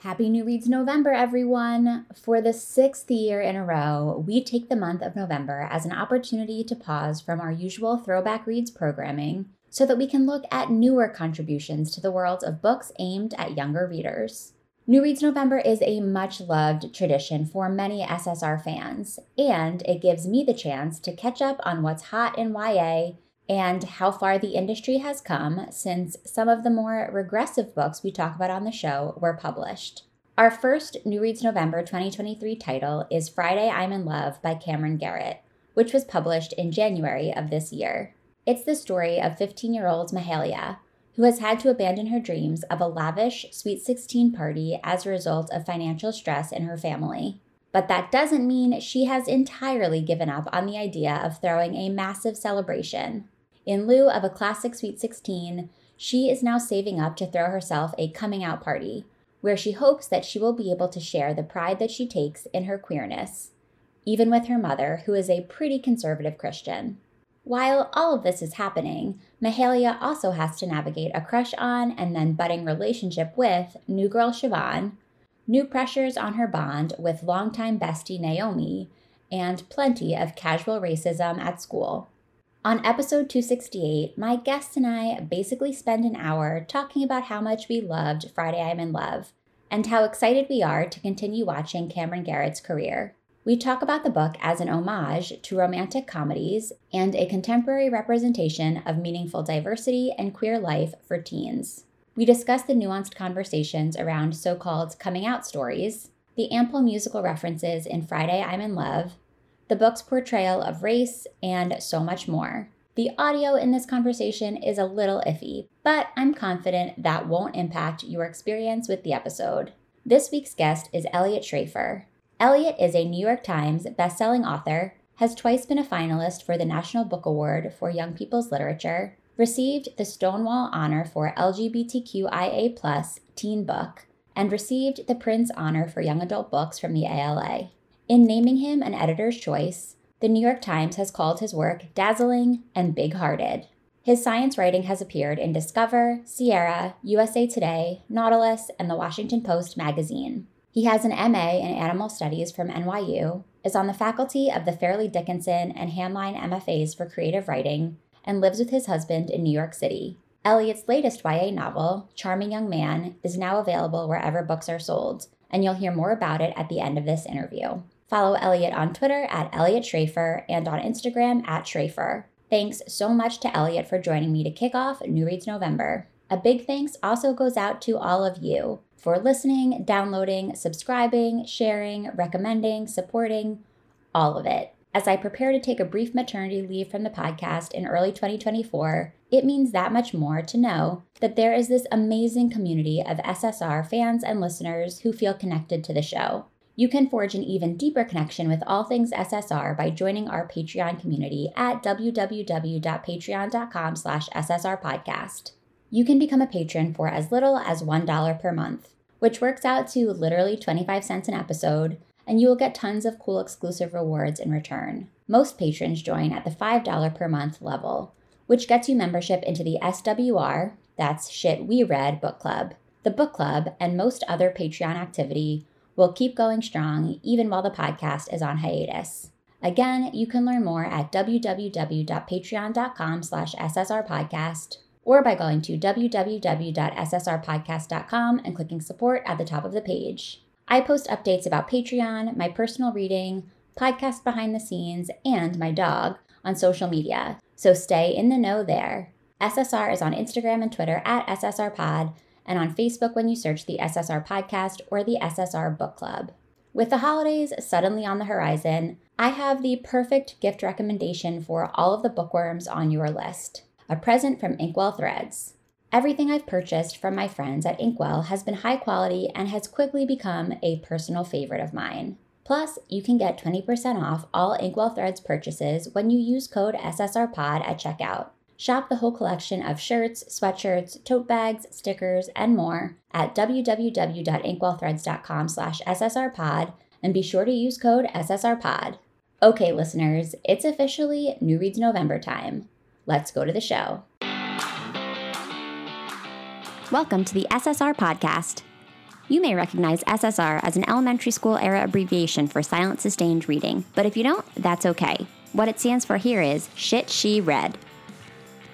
Happy New Reads November, everyone! For the sixth year in a row, we take the month of November as an opportunity to pause from our usual Throwback Reads programming so that we can look at newer contributions to the world of books aimed at younger readers. New Reads November is a much loved tradition for many SSR fans, and it gives me the chance to catch up on what's hot in YA and how far the industry has come since some of the more regressive books we talk about on the show were published. Our first New Reads November 2023 title is Friday I'm in Love by Camryn Garrett, which was published in January of this year. It's the story of 15 year old Mahalia, who has had to abandon her dreams of a lavish Sweet 16 party as a result of financial stress in her family. But that doesn't mean she has entirely given up on the idea of throwing a massive celebration. In lieu of a classic Sweet 16, she is now saving up to throw herself a coming out party, where she hopes that she will be able to share the pride that she takes in her queerness, even with her mother, who is a pretty conservative Christian. While all of this is happening, Mahalia also has to navigate a crush on and then budding relationship with new girl Siobhan, new pressures on her bond with longtime bestie Naomi, and plenty of casual racism at school. On episode 268, my guests and I basically spend an hour talking about how much we loved Friday I'm in Love and how excited we are to continue watching Camryn Garrett's career. We talk about the book as an homage to romantic comedies and a contemporary representation of meaningful diversity and queer life for teens. We discuss the nuanced conversations around so called coming out stories, the ample musical references in Friday I'm in Love, the book's portrayal of race, and so much more. The audio in this conversation is a little iffy, but I'm confident that won't impact your experience with the episode. This week's guest is Eliot Schrefer. Eliot is a New York Times bestselling author, has twice been a finalist for the National Book Award for Young People's Literature, received the Stonewall Honor for LGBTQIA teen book, and received the Printz Honor for Young Adult Books from the ALA. In naming him an editor's choice, the New York Times has called his work dazzling and big hearted. His science writing has appeared in Discover, Sierra, USA Today, Nautilus, and the Washington Post magazine. He has an MA in Animal Studies from NYU, is on the faculty of the Fairleigh Dickinson and Hamline MFAs for creative writing, and lives with his husband in New York City. Eliot's latest YA novel, Charming Young Man, is now available wherever books are sold, and you'll hear more about it at the end of this interview. Follow Eliot on Twitter at Eliot Schrefer and on Instagram at Schrefer. Thanks so much to Eliot for joining me to kick off New Reads November. A big thanks also goes out to all of you for listening, downloading, subscribing, sharing, recommending, supporting, all of it. As I prepare to take a brief maternity leave from the podcast in early 2024, it means that much more to know that there is this amazing community of SSR fans and listeners who feel connected to the show. You can forge an even deeper connection with all things SSR by joining our Patreon community at www.patreon.com slash ssrpodcast. You can become a patron for as little as $1 per month, which works out to literally 25 cents an episode, and you will get tons of cool exclusive rewards in return. Most patrons join at the $5 per month level, which gets you membership into the SWR, that's Shit We Read Book Club, the book club, and most other Patreon activity will keep going strong even while the podcast is on hiatus. Again, you can learn more at www.patreon.com slash ssrpodcast or by going to www.ssrpodcast.com and clicking support at the top of the page. I post updates about Patreon, my personal reading, podcast behind the scenes, and my dog on social media, so stay in the know there. SSR is on Instagram and Twitter at SSRPod, and on Facebook when you search the SSR Podcast or the SSR Book Club. With the holidays suddenly on the horizon, I have the perfect gift recommendation for all of the bookworms on your list a present from Inkwell Threads. Everything I've purchased from my friends at Inkwell has been high quality and has quickly become a personal favorite of mine. Plus, you can get 20% off all Inkwell Threads purchases when you use code SSRPOD at checkout. Shop the whole collection of shirts, sweatshirts, tote bags, stickers, and more at www.inkwellthreads.com slash ssrpod and be sure to use code SSRPOD. Okay, listeners, it's officially New Reads November time. Let's go to the show. Welcome to the SSR Podcast. You may recognize SSR as an elementary school era abbreviation for silent sustained reading, but if you don't, that's okay. What it stands for here is Shit She Read.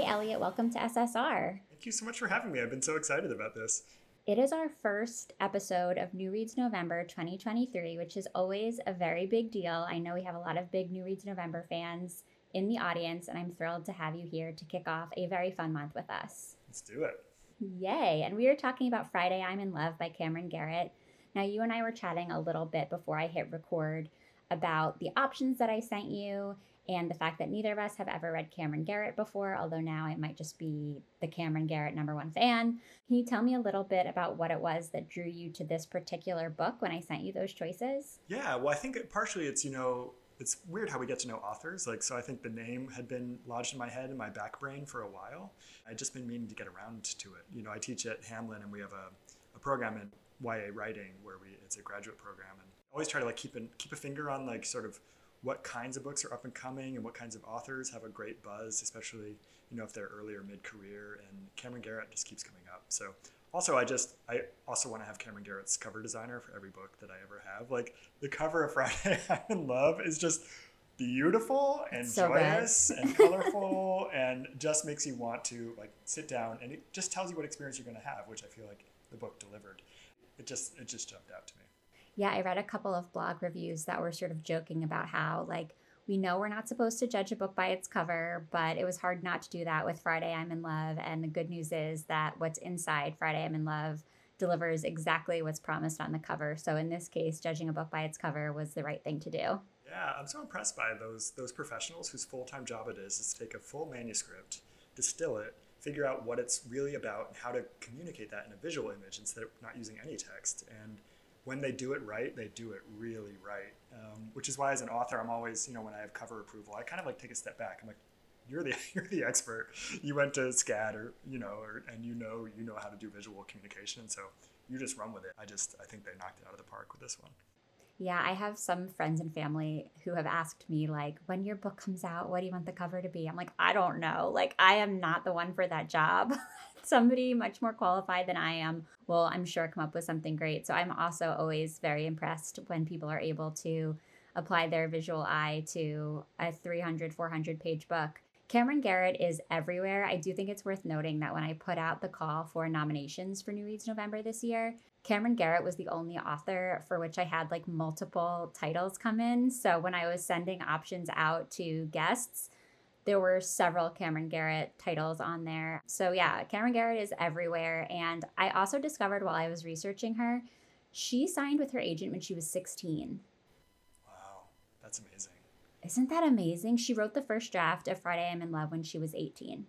Hi, Eliot. Welcome to SSR. Thank you so much for having me. I've been so excited about this. It is our first episode of New Reads November 2023, which is always a very big deal. I know we have a lot of big New Reads November fans in the audience, and I'm thrilled to have you here to kick off a very fun month with us. Let's do it. Yay. And we are talking about Friday I'm in Love by Camryn Garrett. Now, you and I were chatting a little bit before I hit record about the options that I sent you and the fact that neither of us have ever read Camryn Garrett before, although now I might just be the Camryn Garrett number one fan. Can you tell me a little bit about what it was that drew you to this particular book when I sent you those choices? Yeah, well, I think partially it's, you know, it's weird how we get to know authors. Like, so I think the name had been lodged in my head and my back brain for a while. I'd just been meaning to get around to it. You know, I teach at Hamline and we have a, a program in YA writing where we it's a graduate program and I always try to like keep an, keep a finger on like sort of what kinds of books are up and coming and what kinds of authors have a great buzz, especially you know if they're early or mid career. And Camryn Garrett just keeps coming up. So also i just i also want to have camryn garrett's cover designer for every book that i ever have like the cover of friday i'm in love is just beautiful and so joyous and colorful and just makes you want to like sit down and it just tells you what experience you're going to have which i feel like the book delivered it just it just jumped out to me yeah i read a couple of blog reviews that were sort of joking about how like we know we're not supposed to judge a book by its cover, but it was hard not to do that with Friday I'm in Love. And the good news is that what's inside Friday I'm in Love delivers exactly what's promised on the cover. So in this case, judging a book by its cover was the right thing to do. Yeah, I'm so impressed by those those professionals whose full-time job it is is to take a full manuscript, distill it, figure out what it's really about and how to communicate that in a visual image instead of not using any text. And when they do it right, they do it really right. Um, which is why, as an author, I'm always, you know, when I have cover approval, I kind of like take a step back. I'm like, you're the you're the expert. You went to SCAD, or you know, or, and you know you know how to do visual communication. So you just run with it. I just I think they knocked it out of the park with this one. Yeah, I have some friends and family who have asked me, like, when your book comes out, what do you want the cover to be? I'm like, I don't know. Like, I am not the one for that job. Somebody much more qualified than I am will, I'm sure, come up with something great. So I'm also always very impressed when people are able to apply their visual eye to a 300, 400 page book. Camryn Garrett is everywhere. I do think it's worth noting that when I put out the call for nominations for New Reads November this year, Camryn Garrett was the only author for which I had like multiple titles come in. So when I was sending options out to guests, there were several Camryn Garrett titles on there. So yeah, Camryn Garrett is everywhere. And I also discovered while I was researching her, she signed with her agent when she was 16. Wow, that's amazing. Isn't that amazing? She wrote the first draft of Friday I'm in Love when she was 18.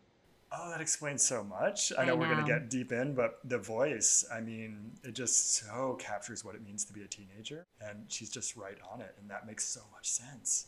Oh, that explains so much. I know, I know. we're going to get deep in, but the voice, I mean, it just so captures what it means to be a teenager. And she's just right on it. And that makes so much sense.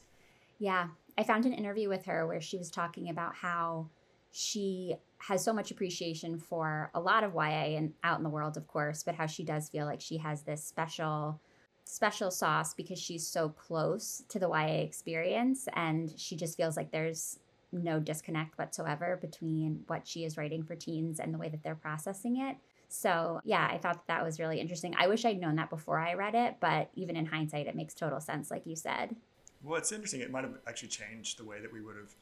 Yeah. I found an interview with her where she was talking about how she has so much appreciation for a lot of YA and out in the world, of course, but how she does feel like she has this special special sauce because she's so close to the YA experience and she just feels like there's no disconnect whatsoever between what she is writing for teens and the way that they're processing it. So, yeah, I thought that, that was really interesting. I wish I'd known that before I read it, but even in hindsight, it makes total sense, like you said. Well, it's interesting. It might have actually changed the way that we would have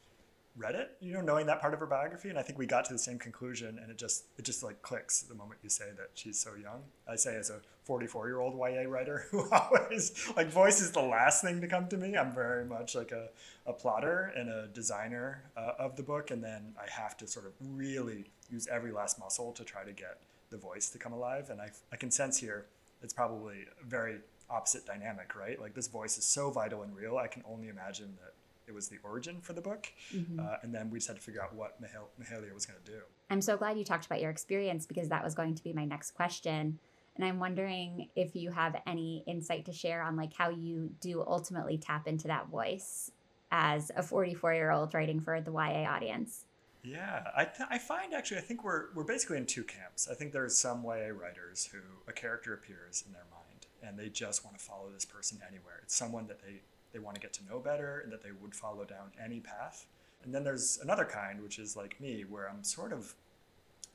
read it, you know, knowing that part of her biography. And I think we got to the same conclusion and it just, it just like clicks the moment you say that she's so young. I say as a 44 year old YA writer who always, like, voice is the last thing to come to me. I'm very much like a, a plotter and a designer uh, of the book. And then I have to sort of really use every last muscle to try to get the voice to come alive. And I, I can sense here it's probably very opposite dynamic, right? Like this voice is so vital and real. I can only imagine that it was the origin for the book. Mm-hmm. Uh, and then we just had to figure out what Mahalia was going to do. I'm so glad you talked about your experience because that was going to be my next question. And I'm wondering if you have any insight to share on like how you do ultimately tap into that voice as a 44 year old writing for the YA audience. Yeah, I, th- I find actually, I think we're, we're basically in two camps. I think there's some YA writers who a character appears in their mind and they just want to follow this person anywhere. It's someone that they, they want to get to know better and that they would follow down any path. And then there's another kind, which is like me, where I'm sort of,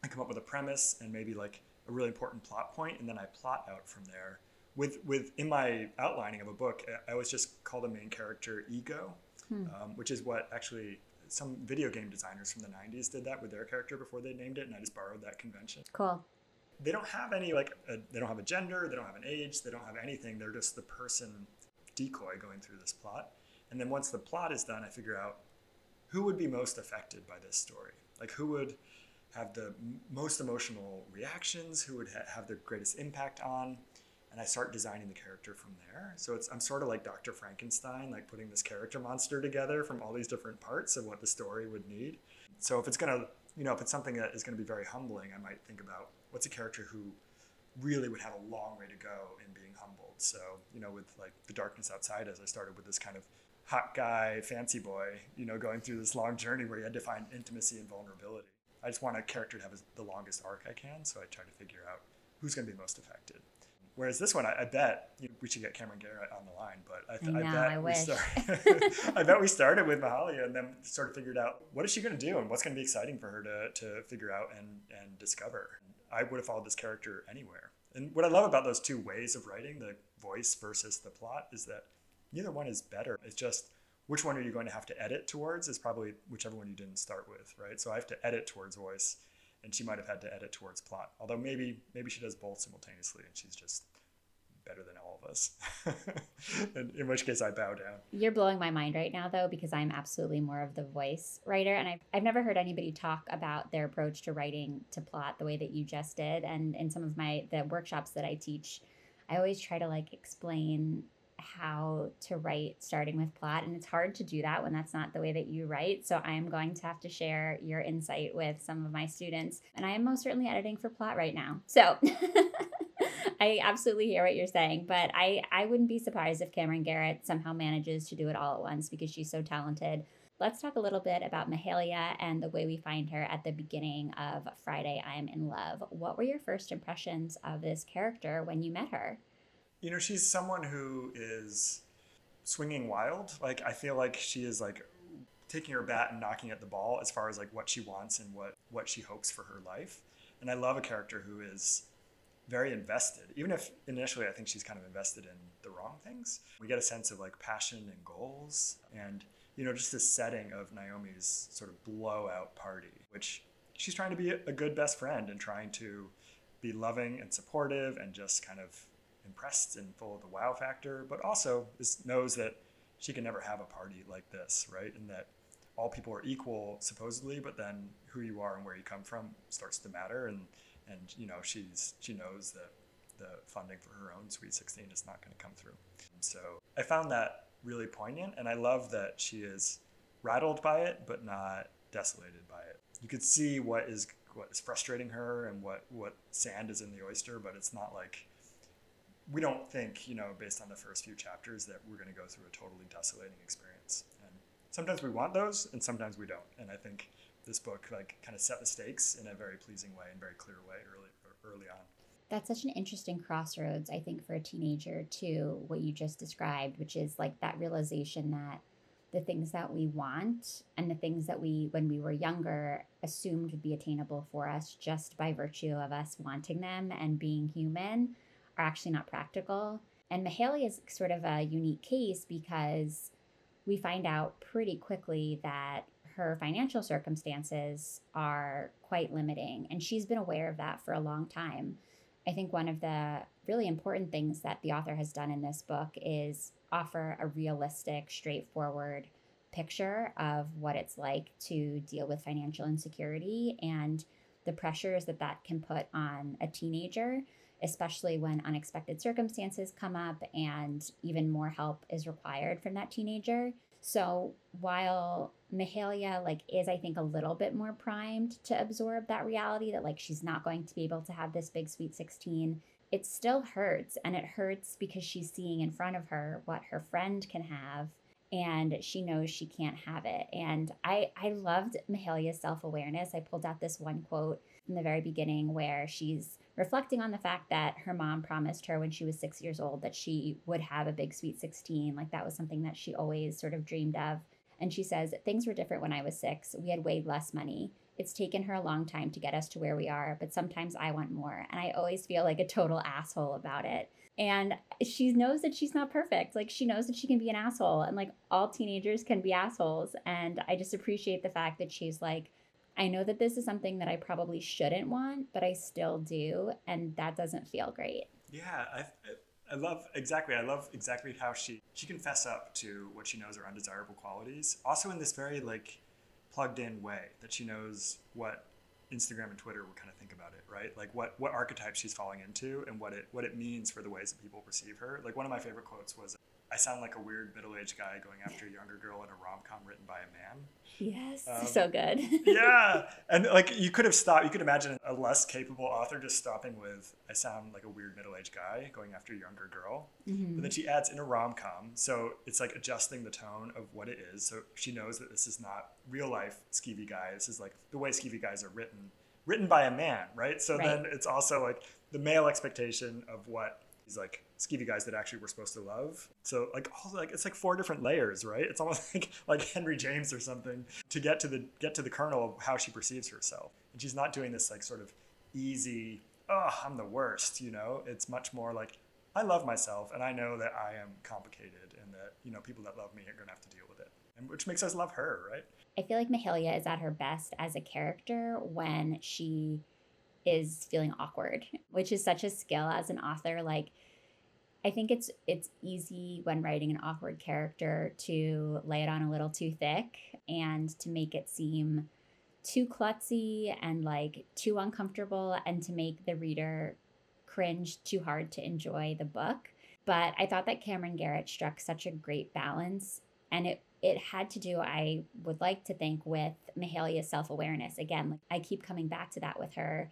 I come up with a premise and maybe like a really important plot point, and then I plot out from there. With, with in my outlining of a book, I always just call the main character Ego, hmm. um, which is what actually some video game designers from the 90s did that with their character before they named it, and I just borrowed that convention. Cool. They don't have any like a, they don't have a gender, they don't have an age, they don't have anything. They're just the person decoy going through this plot. And then once the plot is done, I figure out who would be most affected by this story. Like who would have the most emotional reactions, who would ha- have the greatest impact on, and I start designing the character from there. So it's I'm sort of like Dr. Frankenstein, like putting this character monster together from all these different parts of what the story would need. So if it's gonna, you know, if it's something that is gonna be very humbling, I might think about what's a character who really would have a long way to go in being. So you know, with like the darkness outside, as I started with this kind of hot guy, fancy boy, you know, going through this long journey where he had to find intimacy and vulnerability. I just want a character to have the longest arc I can, so I try to figure out who's going to be most affected. Whereas this one, I, I bet you know, we should get Camryn Garrett on the line, but I, th- I, know, I bet I we start, I bet we started with Mahalia and then sort of figured out what is she going to do and what's going to be exciting for her to, to figure out and, and discover. I would have followed this character anywhere. And what I love about those two ways of writing, the voice versus the plot, is that neither one is better. It's just which one are you going to have to edit towards is probably whichever one you didn't start with, right? So I have to edit towards voice, and she might have had to edit towards plot. Although maybe maybe she does both simultaneously, and she's just better than all of us. and in which case, I bow down. You're blowing my mind right now, though, because I'm absolutely more of the voice writer, and I've I've never heard anybody talk about their approach to writing to plot the way that you just did. And in some of my the workshops that I teach, I always try to like explain how to write starting with plot and it's hard to do that when that's not the way that you write so i'm going to have to share your insight with some of my students and i am most certainly editing for plot right now so i absolutely hear what you're saying but i i wouldn't be surprised if camryn garrett somehow manages to do it all at once because she's so talented Let's talk a little bit about Mahalia and the way we find her at the beginning of Friday I'm in Love. What were your first impressions of this character when you met her? you know, she's someone who is swinging wild. Like I feel like she is like taking her bat and knocking at the ball as far as like what she wants and what what she hopes for her life. And I love a character who is very invested, even if initially I think she's kind of invested in the wrong things. We get a sense of like passion and goals, and you know, just the setting of Naomi's sort of blowout party, which she's trying to be a good best friend and trying to be loving and supportive and just kind of impressed and full of the wow factor, but also is, knows that she can never have a party like this, right? And that all people are equal supposedly, but then who you are and where you come from starts to matter. And and you know she's she knows that the funding for her own Sweet 16 is not going to come through. So I found that really poignant, and I love that she is rattled by it, but not desolated by it. You could see what is what is frustrating her and what what sand is in the oyster, but it's not like we don't think, you know, based on the first few chapters, that we're going to go through a totally desolating experience. And sometimes we want those, and sometimes we don't. And I think this book like kind of set the stakes in a very pleasing way and very clear way early early on. That's such an interesting crossroads, I think, for a teenager too. What you just described, which is like that realization that the things that we want and the things that we, when we were younger, assumed would be attainable for us just by virtue of us wanting them and being human are actually not practical. And Mahalia is sort of a unique case because we find out pretty quickly that her financial circumstances are quite limiting. And she's been aware of that for a long time. I think one of the really important things that the author has done in this book is offer a realistic, straightforward picture of what it's like to deal with financial insecurity and the pressures that that can put on a teenager especially when unexpected circumstances come up and even more help is required from that teenager. So while Mahalia like is I think a little bit more primed to absorb that reality that like she's not going to be able to have this big sweet 16, it still hurts and it hurts because she's seeing in front of her what her friend can have and she knows she can't have it. And I I loved Mahalia's self-awareness. I pulled out this one quote from the very beginning where she's reflecting on the fact that her mom promised her when she was 6 years old that she would have a big sweet 16, like that was something that she always sort of dreamed of. And she says, Things were different when I was six. We had way less money. It's taken her a long time to get us to where we are, but sometimes I want more. And I always feel like a total asshole about it. And she knows that she's not perfect. Like, she knows that she can be an asshole. And like, all teenagers can be assholes. And I just appreciate the fact that she's like, I know that this is something that I probably shouldn't want, but I still do. And that doesn't feel great. Yeah. I, I love exactly. I love exactly how she she can fess up to what she knows are undesirable qualities. Also, in this very like plugged in way that she knows what Instagram and Twitter would kind of think about it, right? Like what what archetypes she's falling into and what it what it means for the ways that people perceive her. Like one of my favorite quotes was I sound like a weird middle-aged guy going after a younger girl in a rom-com written by a man. Yes, um, so good. yeah, and like you could have stopped. You could imagine a less capable author just stopping with "I sound like a weird middle-aged guy going after a younger girl," mm-hmm. but then she adds in a rom-com, so it's like adjusting the tone of what it is. So she knows that this is not real-life skeevy guy. This is like the way skeevy guys are written, written by a man, right? So right. then it's also like the male expectation of what these like skeevy guys that actually we're supposed to love. So like all like it's like four different layers, right? It's almost like like Henry James or something to get to the get to the kernel of how she perceives herself. And she's not doing this like sort of easy, oh, I'm the worst, you know? It's much more like I love myself and I know that I am complicated and that, you know, people that love me are going to have to deal with it. And which makes us love her, right? I feel like Mahalia is at her best as a character when she is feeling awkward, which is such a skill as an author. Like, I think it's it's easy when writing an awkward character to lay it on a little too thick and to make it seem too klutzy and like too uncomfortable and to make the reader cringe too hard to enjoy the book. But I thought that Camryn Garrett struck such a great balance and it it had to do i would like to think with mahalia's self-awareness again like i keep coming back to that with her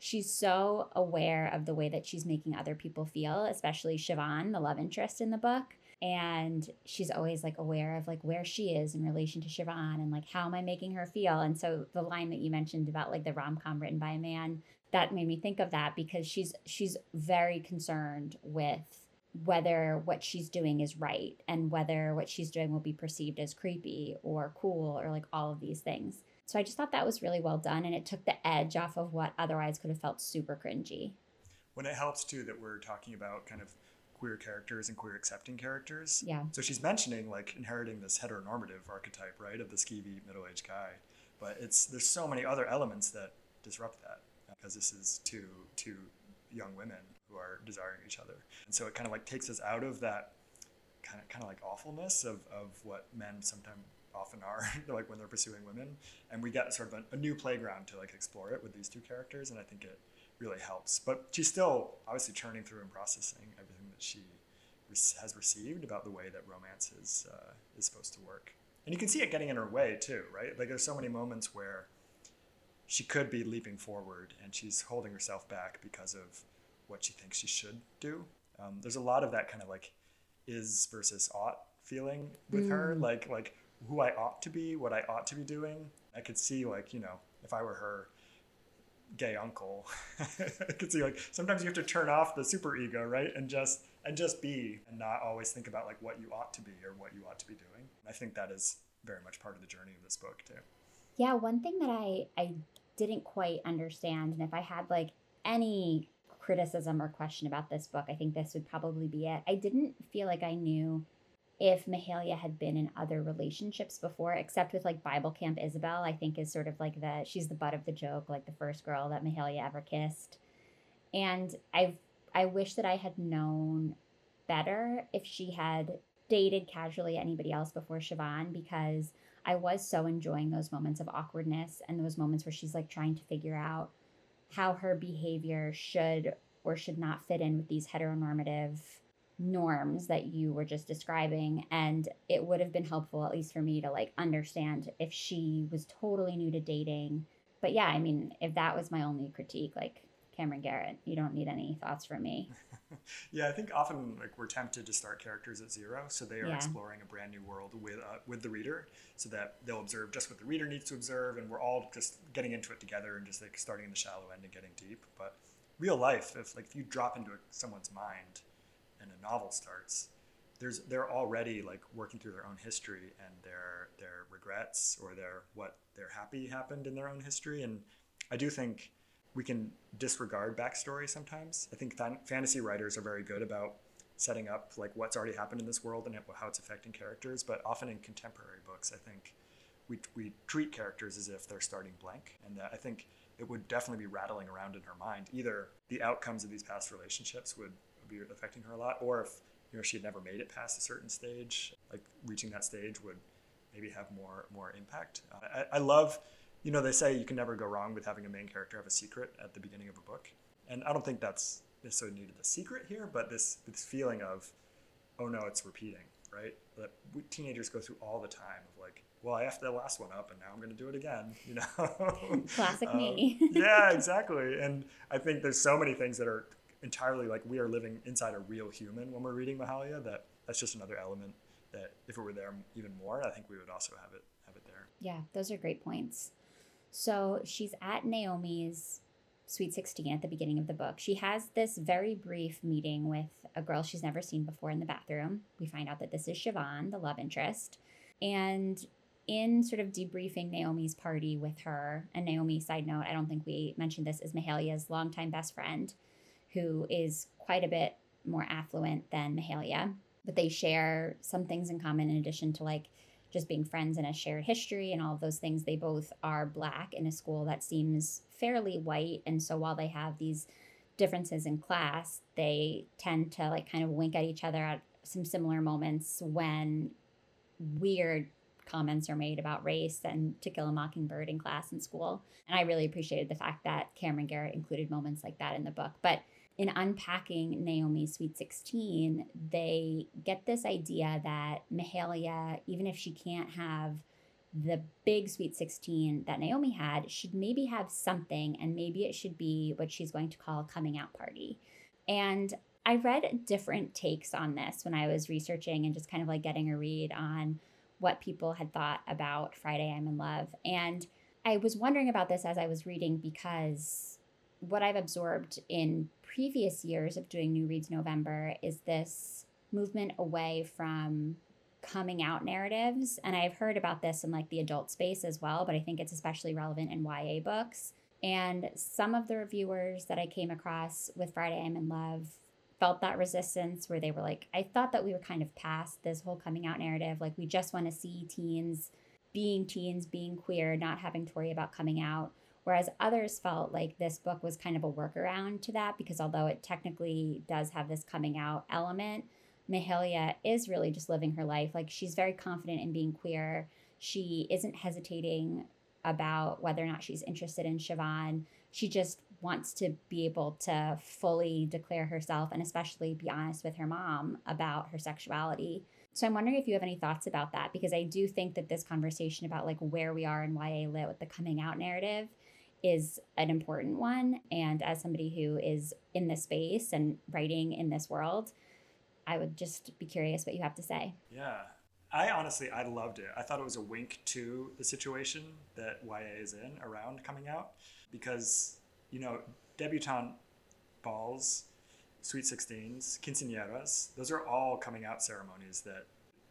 she's so aware of the way that she's making other people feel especially siobhan the love interest in the book and she's always like aware of like where she is in relation to siobhan and like how am i making her feel and so the line that you mentioned about like the rom-com written by a man that made me think of that because she's she's very concerned with whether what she's doing is right and whether what she's doing will be perceived as creepy or cool or like all of these things. So I just thought that was really well done and it took the edge off of what otherwise could have felt super cringy. When it helps too that we're talking about kind of queer characters and queer accepting characters. Yeah. So she's mentioning like inheriting this heteronormative archetype, right, of the skeevy middle-aged guy. But it's there's so many other elements that disrupt that because this is two two young women who are desiring each other. And so it kind of like takes us out of that kind of kind of like awfulness of, of what men sometimes often are like when they're pursuing women. And we get sort of a, a, new playground to like explore it with these two characters and i think it really helps. But she's still obviously churning through and processing everything that she has received about the way that romance is uh, is supposed to work. And you can see it getting in her way too right? Like there's so many moments where she could be leaping forward and she's holding herself back because of what she thinks she should do. Um, there's a lot of that kind of like is versus ought feeling with mm. her, like like who I ought to be, what I ought to be doing. I could see like you know if I were her gay uncle, I could see like sometimes you have to turn off the super ego, right, and just and just be, and not always think about like what you ought to be or what you ought to be doing. I think that is very much part of the journey of this book too. Yeah, one thing that I I didn't quite understand, and if I had like any criticism or question about this book, I think this would probably be it. I didn't feel like I knew if Mahalia had been in other relationships before, except with like Bible Camp Isabel, I think is sort of like the she's the butt of the joke, like the first girl that Mahalia ever kissed. And I I wish that I had known better if she had dated casually anybody else before Siobhan because I was so enjoying those moments of awkwardness and those moments where she's like trying to figure out how her behavior should or should not fit in with these heteronormative norms that you were just describing and it would have been helpful at least for me to like understand if she was totally new to dating. But yeah i mean if that was my only critique like camryn garrett you don't need any thoughts from me. Yeah i think often like we're tempted to start characters at zero so they are yeah. exploring a brand new world with uh, with the reader so that they'll observe just what the reader needs to observe and we're all just getting into it together and just like starting in the shallow end and getting deep. But real life if like if you drop into someone's mind novel starts, there's they're already like working through their own history and their their regrets or their what they're happy happened in their own history. And I do think we can disregard backstory sometimes. I think fan- fantasy writers are very good about setting up like what's already happened in this world and how it's affecting characters. But often in contemporary books, I think we, we treat characters as if they're starting blank. And I think it would definitely be rattling around in her mind. Either the outcomes of these past relationships would be affecting her a lot, or if you know she had never made it past a certain stage, like reaching that stage would maybe have more more impact. I, I love, you know, they say you can never go wrong with having a main character have a secret at the beginning of a book, and I don't think that's necessarily needed the secret here, but this this feeling of, oh no, it's repeating, right? That teenagers go through all the time of like, well, I effed the last one up, and now I'm going to do it again. You know, classic um, me. yeah, exactly. And I think there's so many things that are entirely like we are living inside a real human when we're reading Mahalia. That that's just another element that if it were there even more, I think we would also have it have it there. Yeah, those are great points. So she's at Naomi's Sweet 16 at the beginning of the book. She has this very brief meeting with a girl she's never seen before in the bathroom. We find out that this is Siobhan, the love interest. And in sort of debriefing Naomi's party with her, and Naomi, side note, I don't think we mentioned this, is Mahalia's longtime best friend who is quite a bit more affluent than Mahalia, but they share some things in common in addition to like just being friends and a shared history and all of those things. They both are black in a school that seems fairly white. And so while they have these differences in class, they tend to like kind of wink at each other at some similar moments when weird comments are made about race and To Kill a Mockingbird in class and school. And I really appreciated the fact that Camryn Garrett included moments like that in the book. But in unpacking Naomi's Sweet 16, they get this idea that Mahalia, even if she can't have the big Sweet 16 that Naomi had, should maybe have something, and maybe it should be what she's going to call a coming out party. And I read different takes on this when I was researching and just kind of like getting a read on what people had thought about Friday I'm in Love. And I was wondering about this as I was reading because what I've absorbed in previous years of doing New Reads November is this movement away from coming out narratives. And I've heard about this in like the adult space as well, but I think it's especially relevant in YA books. And some of the reviewers that I came across with Friday I'm in Love felt that resistance where they were like, I thought that we were kind of past this whole coming out narrative. Like, we just want to see teens being teens, being queer, not having to worry about coming out. Whereas others felt like this book was kind of a workaround to that because although it technically does have this coming out element, Mahalia is really just living her life. Like she's very confident in being queer. She isn't hesitating about whether or not she's interested in Siobhan. She just wants to be able to fully declare herself and especially be honest with her mom about her sexuality. So I'm wondering if you have any thoughts about that because I do think that this conversation about like where we are in YA lit with the coming out narrative is an important one. And as somebody who is in this space and writing in this world, I would just be curious what you have to say. Yeah. I honestly, I loved it. I thought it was a wink to the situation that YA is in around coming out because, you know, debutante balls, sweet 16s, quinceañeras, those are all coming out ceremonies that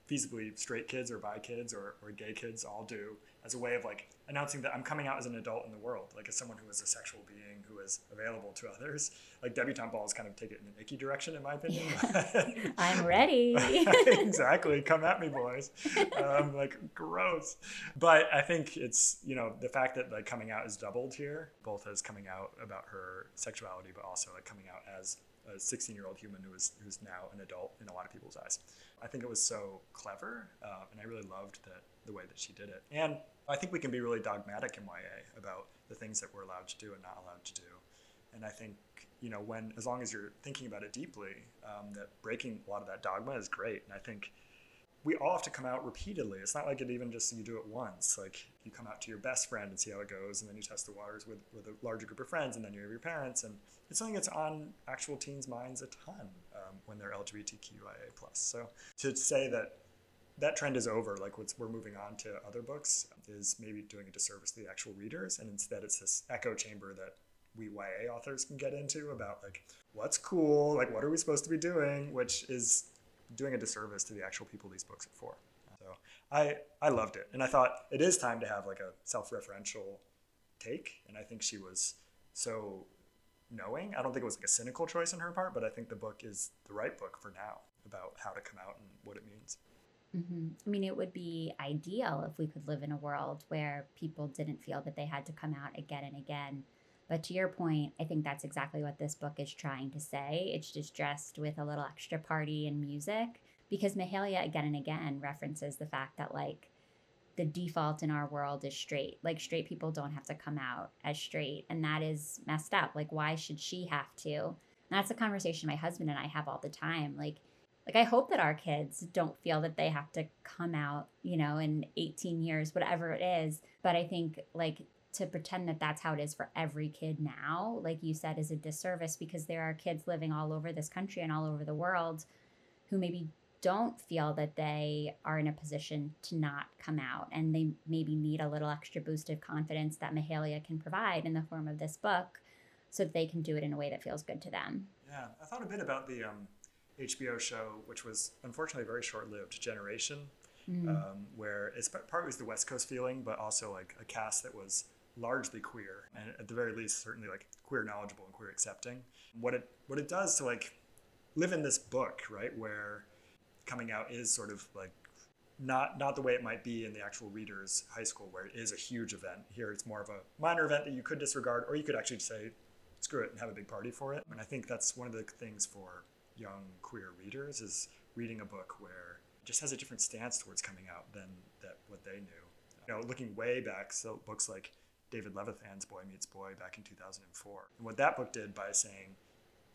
feasibly straight kids or bi kids or, or gay kids all do as a way of like announcing that I'm coming out as an adult in the world, like as someone who is a sexual being who is available to others. Like debutante balls kind of take it in an icky direction, in my opinion. Yeah. I'm ready. exactly. Come at me, boys. Um, like gross. But I think it's you know the fact that like coming out is doubled here, both as coming out about her sexuality, but also like coming out as a 16 year old human who is who's now an adult in a lot of people's eyes. I think it was so clever, uh, and I really loved that the way that she did it. And I think we can be really dogmatic in YA about the things that we're allowed to do and not allowed to do. And I think you know when as long as you're thinking about it deeply, um, that breaking a lot of that dogma is great. And I think we all have to come out repeatedly. It's not like it even just you do it once. Like you come out to your best friend and see how it goes, and then you test the waters with, with a larger group of friends, and then you have your parents, and it's something that's on actual teens' minds a ton um, when they're LGBTQIA plus. So to say that that trend is over, like we're moving on to other books, is maybe doing a disservice to the actual readers, and instead it's this echo chamber that we YA authors can get into about like what's cool, like what are we supposed to be doing, which is doing a disservice to the actual people these books are for. So I I loved it, and I thought it is time to have like a self-referential take, and I think she was so knowing. I don't think it was like a cynical choice on her part, but I think the book is the right book for now about how to come out and what it means. Mm-hmm. I mean, it would be ideal if we could live in a world where people didn't feel that they had to come out again and again but to your point, I think that's exactly what this book is trying to say. It's just dressed with a little extra party and music because Mahalia again and again references the fact that like the default in our world is straight. Like straight people don't have to come out as straight and that is messed up. Like why should she have to? And that's a conversation my husband and I have all the time. Like like I hope that our kids don't feel that they have to come out, you know, in 18 years, whatever it is. But I think like to pretend that that's how it is for every kid now, like you said, is a disservice because there are kids living all over this country and all over the world who maybe don't feel that they are in a position to not come out and they maybe need a little extra boost of confidence that Mahalia can provide in the form of this book so that they can do it in a way that feels good to them. Yeah, I thought a bit about the um, HBO show, which was unfortunately very short lived, Generation, mm. um, where it's part was the West Coast feeling, but also like a cast that was largely queer, and at the very least, certainly like queer knowledgeable and queer accepting. What it what it does to like live in this book, right, where coming out is sort of like not not the way it might be in the actual readers high school where it is a huge event here it's more of a minor event that you could disregard or you could actually say screw it and have a big party for it and i think that's one of the things for young queer readers is reading a book where it just has a different stance towards coming out than that what they knew you know looking way back so books like David Levithan's Boy Meets Boy back in 2004. And what that book did by saying,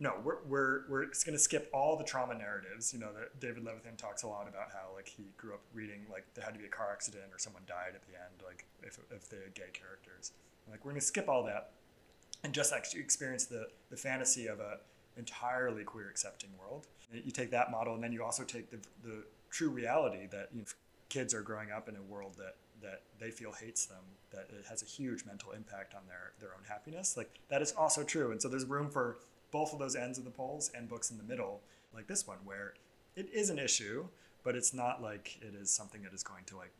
no, we're, we're, we're going to skip all the trauma narratives. You know, that David Levithan talks a lot about how like he grew up reading like there had to be a car accident or someone died at the end, like if, if they had gay characters. Like we're going to skip all that and just actually experience the, the fantasy of a entirely queer accepting world. You take that model and then you also take the, the true reality that you know, kids are growing up in a world that that they feel hates them, that it has a huge mental impact on their, their own happiness. Like that is also true. And so there's room for both of those ends of the poles and books in the middle, like this one, where it is an issue, but it's not like it is something that is going to like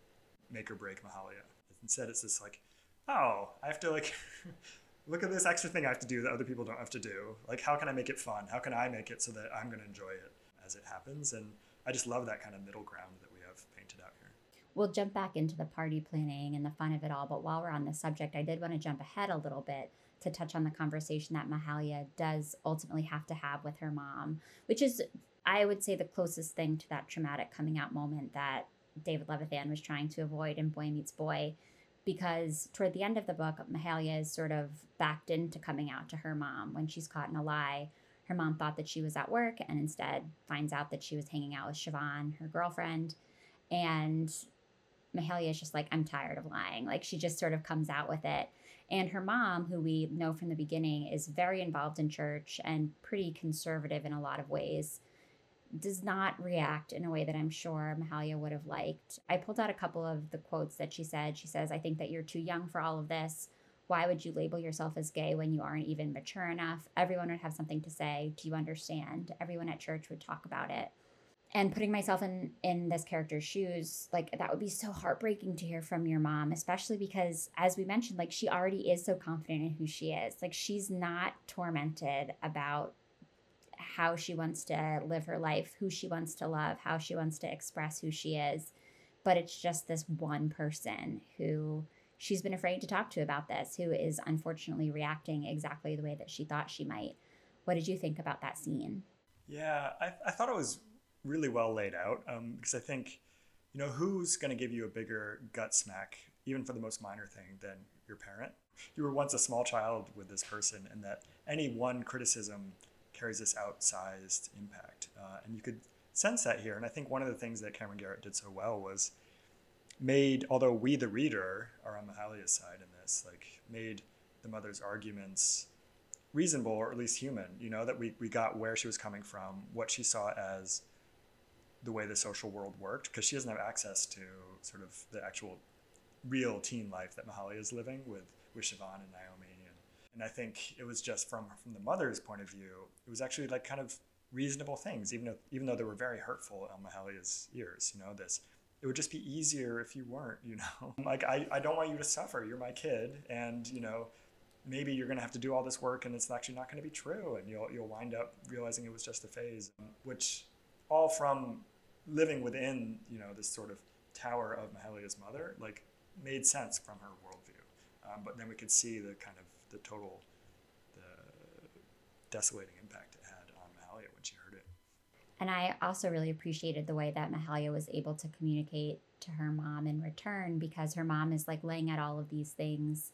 make or break Mahalia. Instead, it's just like, oh, I have to like look at this extra thing I have to do that other people don't have to do. Like, how can I make it fun? How can I make it so that I'm going to enjoy it as it happens? And I just love that kind of middle ground that we have painted out here. We'll jump back into the party planning and the fun of it all. But while we're on the subject, I did want to jump ahead a little bit to touch on the conversation that Mahalia does ultimately have to have with her mom, which is, I would say, the closest thing to that traumatic coming out moment that David Levithan was trying to avoid in Boy Meets Boy. Because toward the end of the book, Mahalia is sort of backed into coming out to her mom when she's caught in a lie. Her mom thought that she was at work and instead finds out that she was hanging out with Siobhan, her girlfriend. And Mahalia is just like, I'm tired of lying. Like she just sort of comes out with it. And her mom, who we know from the beginning, is very involved in church and pretty conservative in a lot of ways, does not react in a way that I'm sure Mahalia would have liked. I pulled out a couple of the quotes that she said. She says, I think that you're too young for all of this. Why would you label yourself as gay when you aren't even mature enough? Everyone would have something to say. Do you understand? Everyone at church would talk about it and putting myself in in this character's shoes like that would be so heartbreaking to hear from your mom especially because as we mentioned like she already is so confident in who she is like she's not tormented about how she wants to live her life who she wants to love how she wants to express who she is. But it's just this one person who she's been afraid to talk to about this who is unfortunately reacting exactly the way that she thought she might. What did you think about that scene? Yeah i, I thought it was really well laid out um, because I think, you know, who's going to give you a bigger gut smack, even for the most minor thing, than your parent? You were once a small child with this person, and that any one criticism carries this outsized impact. Uh, and you could sense that here. And I think one of the things that Camryn Garrett did so well was made, although we, the reader, are on Mahalia's side in this, like made the mother's arguments reasonable or at least human, you know, that we, we got where she was coming from, what she saw as the way the social world worked, because she doesn't have access to sort of the actual real teen life that Mahalia is living with, with Siobhan and Naomi. And, I think it was just from, from the mother's point of view, it was actually like kind of reasonable things, even though, even though they were very hurtful on Mahalia's ears, you know, this, it would just be easier if you weren't, you know, like, I, I don't want you to suffer. You're my kid. And, you know, maybe you're going to have to do all this work and it's actually not going to be true and you'll you'll wind up realizing it was just a phase which all from living within you know this sort of tower of Mahalia's mother like made sense from her worldview um, but then we could see the kind of the total the desolating impact it had on Mahalia when she heard it and I also really appreciated the way that Mahalia was able to communicate to her mom in return because her mom is like laying out all of these things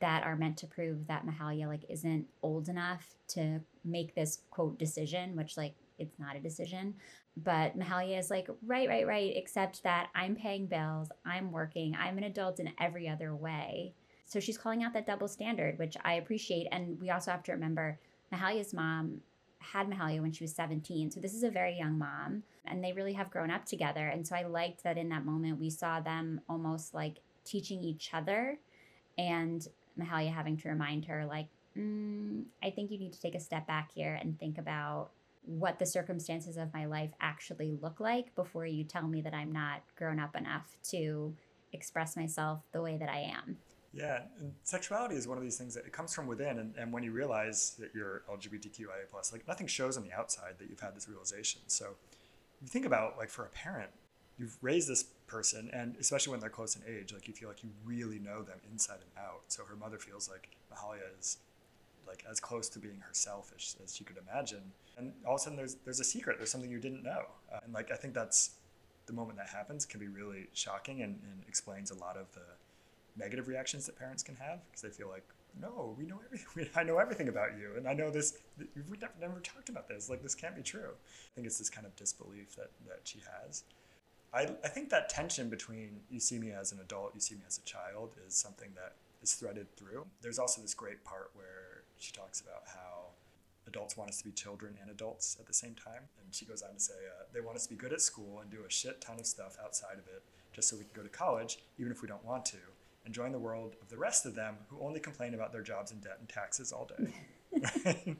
that are meant to prove that Mahalia like isn't old enough to make this quote decision, which like it's not a decision. But Mahalia is like, right, right, right, except that I'm paying bills, I'm working, I'm an adult in every other way. So she's calling out that double standard, which I appreciate. And we also have to remember Mahalia's mom had Mahalia when she was 17. So this is a very young mom, and they really have grown up together. And so I liked that in that moment we saw them almost like teaching each other and Mahalia having to remind her, like, mm, I think you need to take a step back here and think about what the circumstances of my life actually look like before you tell me that I'm not grown up enough to express myself the way that I am. Yeah, and sexuality is one of these things that it comes from within, and, and when you realize that you're LGBTQIA plus, like nothing shows on the outside that you've had this realization. So, you think about like for a parent, you've raised this person and especially when they're close in age like you feel like you really know them inside and out. So her mother feels like mahalia is like as close to being herself as, as she could imagine. And all of a sudden there's there's a secret there's something you didn't know. Uh, and like i think that's the moment that happens can be really shocking and, and explains a lot of the negative reactions that parents can have because they feel like no we know everything i know everything about you and i know this we've never, never talked about this like this can't be true i think it's this kind of disbelief that that she has I, I think that tension between you see me as an adult, you see me as a child is something that is threaded through. There's also this great part where she talks about how adults want us to be children and adults at the same time. And she goes on to say uh, they want us to be good at school and do a shit ton of stuff outside of it just so we can go to college, even if we don't want to, and join the world of the rest of them who only complain about their jobs and debt and taxes all day.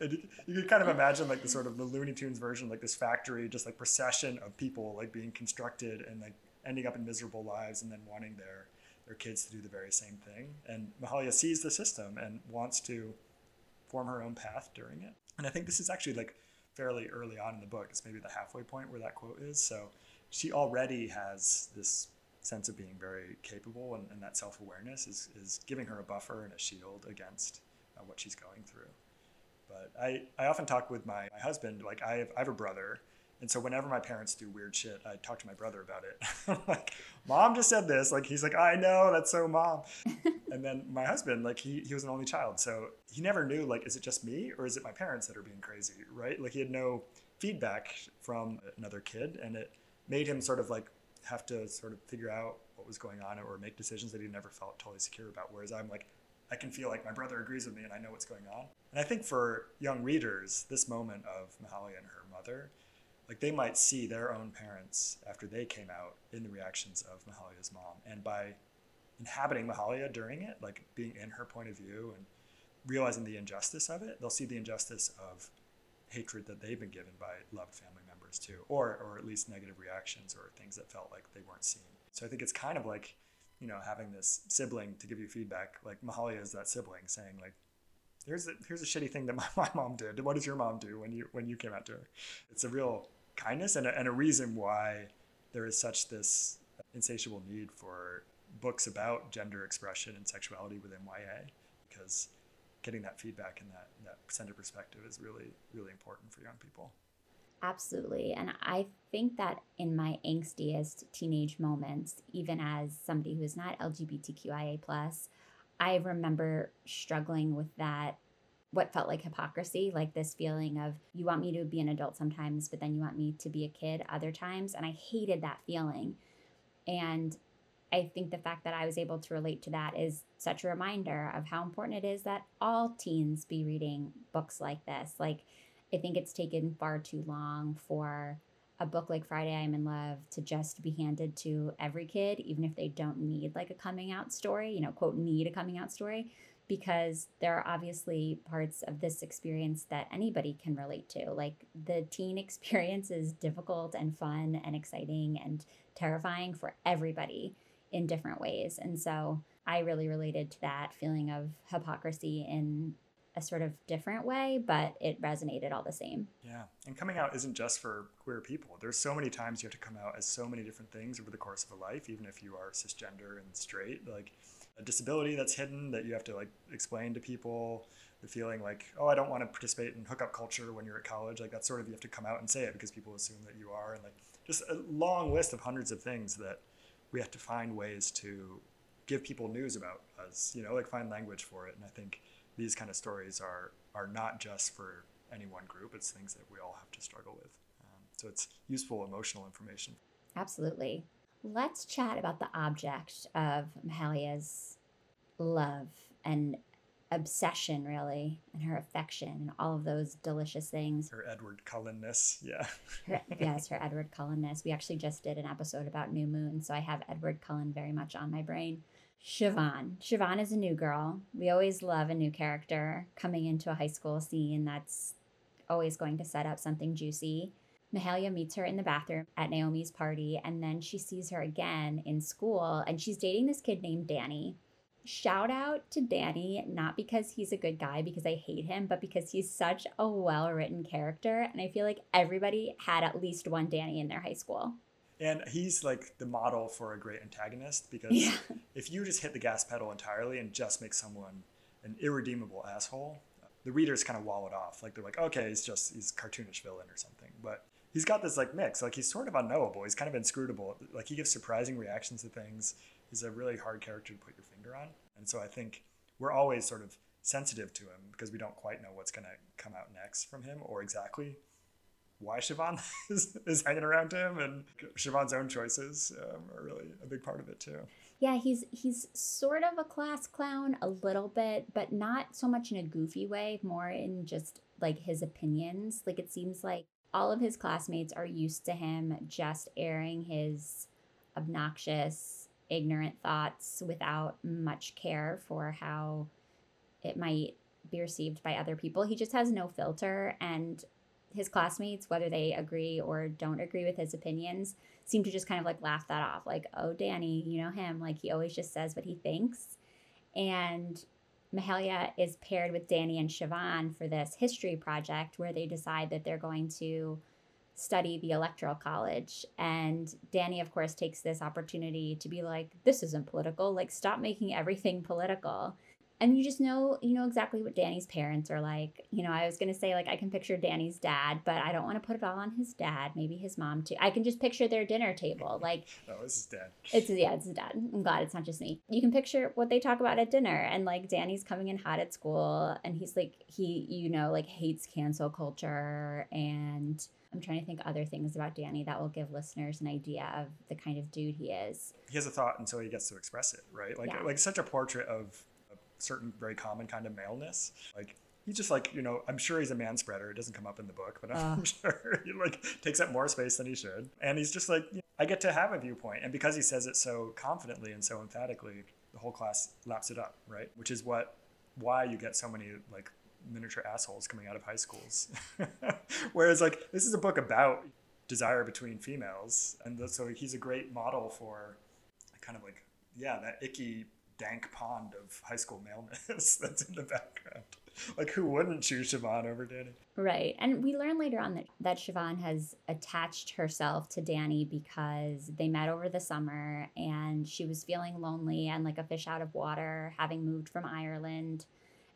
you, you can kind of imagine like the sort of the Looney Tunes version, like this factory, just like procession of people like being constructed and like ending up in miserable lives and then wanting their their kids to do the very same thing. And Mahalia sees the system and wants to form her own path during it. And I think this is actually like fairly early on in the book. It's maybe the halfway point where that quote is. So she already has this sense of being very capable and, and that self-awareness is, is giving her a buffer and a shield against uh, what she's going through. But I, I often talk with my, my husband, like I have, I have a brother. And so whenever my parents do weird shit, I talk to my brother about it. like, mom just said this. Like, he's like, I know, that's so mom. and then my husband, like, he, he was an only child. So he never knew, like, is it just me or is it my parents that are being crazy, right? Like, he had no feedback from another kid. And it made him sort of like have to sort of figure out what was going on or make decisions that he never felt totally secure about. Whereas I'm like, I can feel like my brother agrees with me and I know what's going on. And I think for young readers, this moment of Mahalia and her mother, like they might see their own parents after they came out in the reactions of Mahalia's mom. And by inhabiting Mahalia during it, like being in her point of view and realizing the injustice of it, they'll see the injustice of hatred that they've been given by loved family members too, or, or at least negative reactions or things that felt like they weren't seen. So I think it's kind of like you know, having this sibling to give you feedback, like Mahalia is that sibling saying like, here's a, here's a shitty thing that my, my mom did. What does your mom do when you, when you came out to her? It's a real kindness and a, and a reason why there is such this insatiable need for books about gender expression and sexuality within YA, because getting that feedback and that, that center perspective is really, really important for young people. Absolutely. And I think that in my angstiest teenage moments, even as somebody who is not LGBTQIA, plus, I remember struggling with that what felt like hypocrisy, like this feeling of you want me to be an adult sometimes, but then you want me to be a kid other times. And I hated that feeling. And I think the fact that I was able to relate to that is such a reminder of how important it is that all teens be reading books like this. Like, I think it's taken far too long for a book like Friday I'm in Love to just be handed to every kid, even if they don't need like a coming out story, you know, quote, need a coming out story because there are obviously parts of this experience that anybody can relate to. Like the teen experience is difficult and fun and exciting and terrifying for everybody in different ways. And so I really related to that feeling of hypocrisy in a sort of different way, but it resonated all the same. Yeah. And coming out isn't just for queer people. There's so many times you have to come out as so many different things over the course of a life, even if you are cisgender and straight. Like a disability that's hidden that you have to like explain to people the feeling like oh i don't want to participate in hookup culture when you're at college like that's sort of you have to come out and say it because people assume that you are and like just a long list of hundreds of things that we have to find ways to give people news about us you know like find language for it and i think these kind of stories are are not just for any one group it's things that we all have to struggle with um, so it's useful emotional information absolutely Let's chat about the object of Mahalia's love and obsession, really, and her affection and all of those delicious things. Her Edward Cullenness, yeah. her, yes, her Edward Cullenness. We actually just did an episode about New Moon, so I have Edward Cullen very much on my brain. Siobhan. Siobhan is a new girl. We always love a new character coming into a high school scene that's always going to set up something juicy. Mahalia meets her in the bathroom at Naomi's party, and then she sees her again in school, and she's dating this kid named Danny. Shout out to Danny, not because he's a good guy, because I hate him, but because he's such a well written character. And I feel like everybody had at least one Danny in their high school. And he's like the model for a great antagonist because yeah. if you just hit the gas pedal entirely and just make someone an irredeemable asshole, the readers kind of wall it off. Like they're like, okay, he's just he's cartoonish villain or something. But he's got this like mix. Like he's sort of unknowable. He's kind of inscrutable. Like he gives surprising reactions to things. He's a really hard character to put your finger on. And so I think we're always sort of sensitive to him because we don't quite know what's going to come out next from him or exactly why Siobhan is, is hanging around him and Siobhan's own choices um, are really a big part of it too. Yeah, he's he's sort of a class clown a little bit, but not so much in a goofy way, more in just like his opinions. Like it seems like all of his classmates are used to him just airing his obnoxious, ignorant thoughts without much care for how it might be received by other people. He just has no filter, and his classmates, whether they agree or don't agree with his opinions, seem to just kind of like laugh that off. Like, oh, Danny, you know him. Like, he always just says what he thinks. And Mahalia is paired with Danny and Siobhan for this history project where they decide that they're going to study the electoral college and danny of course takes this opportunity to be like this isn't political like stop making everything political and you just know you know exactly what Danny's parents are like. You know, I was gonna say like I can picture Danny's dad, but I don't want to put it all on his dad. Maybe his mom too. I can just picture their dinner table. Like, oh, it's his dad. It's yeah, it's his dad. I'm glad it's not just me. You can picture what they talk about at dinner, and like Danny's coming in hot at school, and he's like he you know like hates cancel culture and. I'm trying to think other things about Danny that will give listeners an idea of the kind of dude he is. He has a thought, and so he gets to express it, right? Like, yeah. like such a portrait of certain very common kind of maleness. Like he's just like you know i'm sure he's a man spreader it doesn't come up in the book but i'm uh. sure he like takes up more space than he should. And he's just like you know, i get to have a viewpoint. And because he says it so confidently and so emphatically the whole class laps it up right? Which is what why you get so many like miniature assholes coming out of high schools. Whereas like this is a book about desire between females. And so he's a great model for kind of like yeah that icky dank pond of high school maleness that's in the background. Like, who wouldn't choose Siobhan over Danny? Right. And we learn later on that, that Siobhan has attached herself to Danny because they met over the summer and she was feeling lonely and like a fish out of water, having moved from Ireland.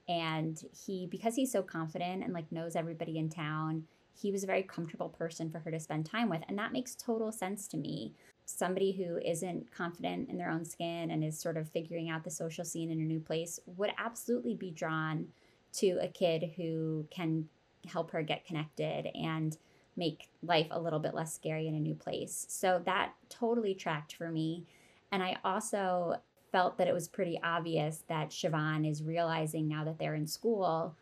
And he, because he's so confident and like knows everybody in town, he was a very comfortable person for her to spend time with. And that makes total sense to me. Somebody who isn't confident in their own skin and is sort of figuring out the social scene in a new place would absolutely be drawn to a kid who can help her get connected and make life a little bit less scary in a new place. So that totally tracked for me. And I also felt that it was pretty obvious that Siobhan is realizing now that they're in school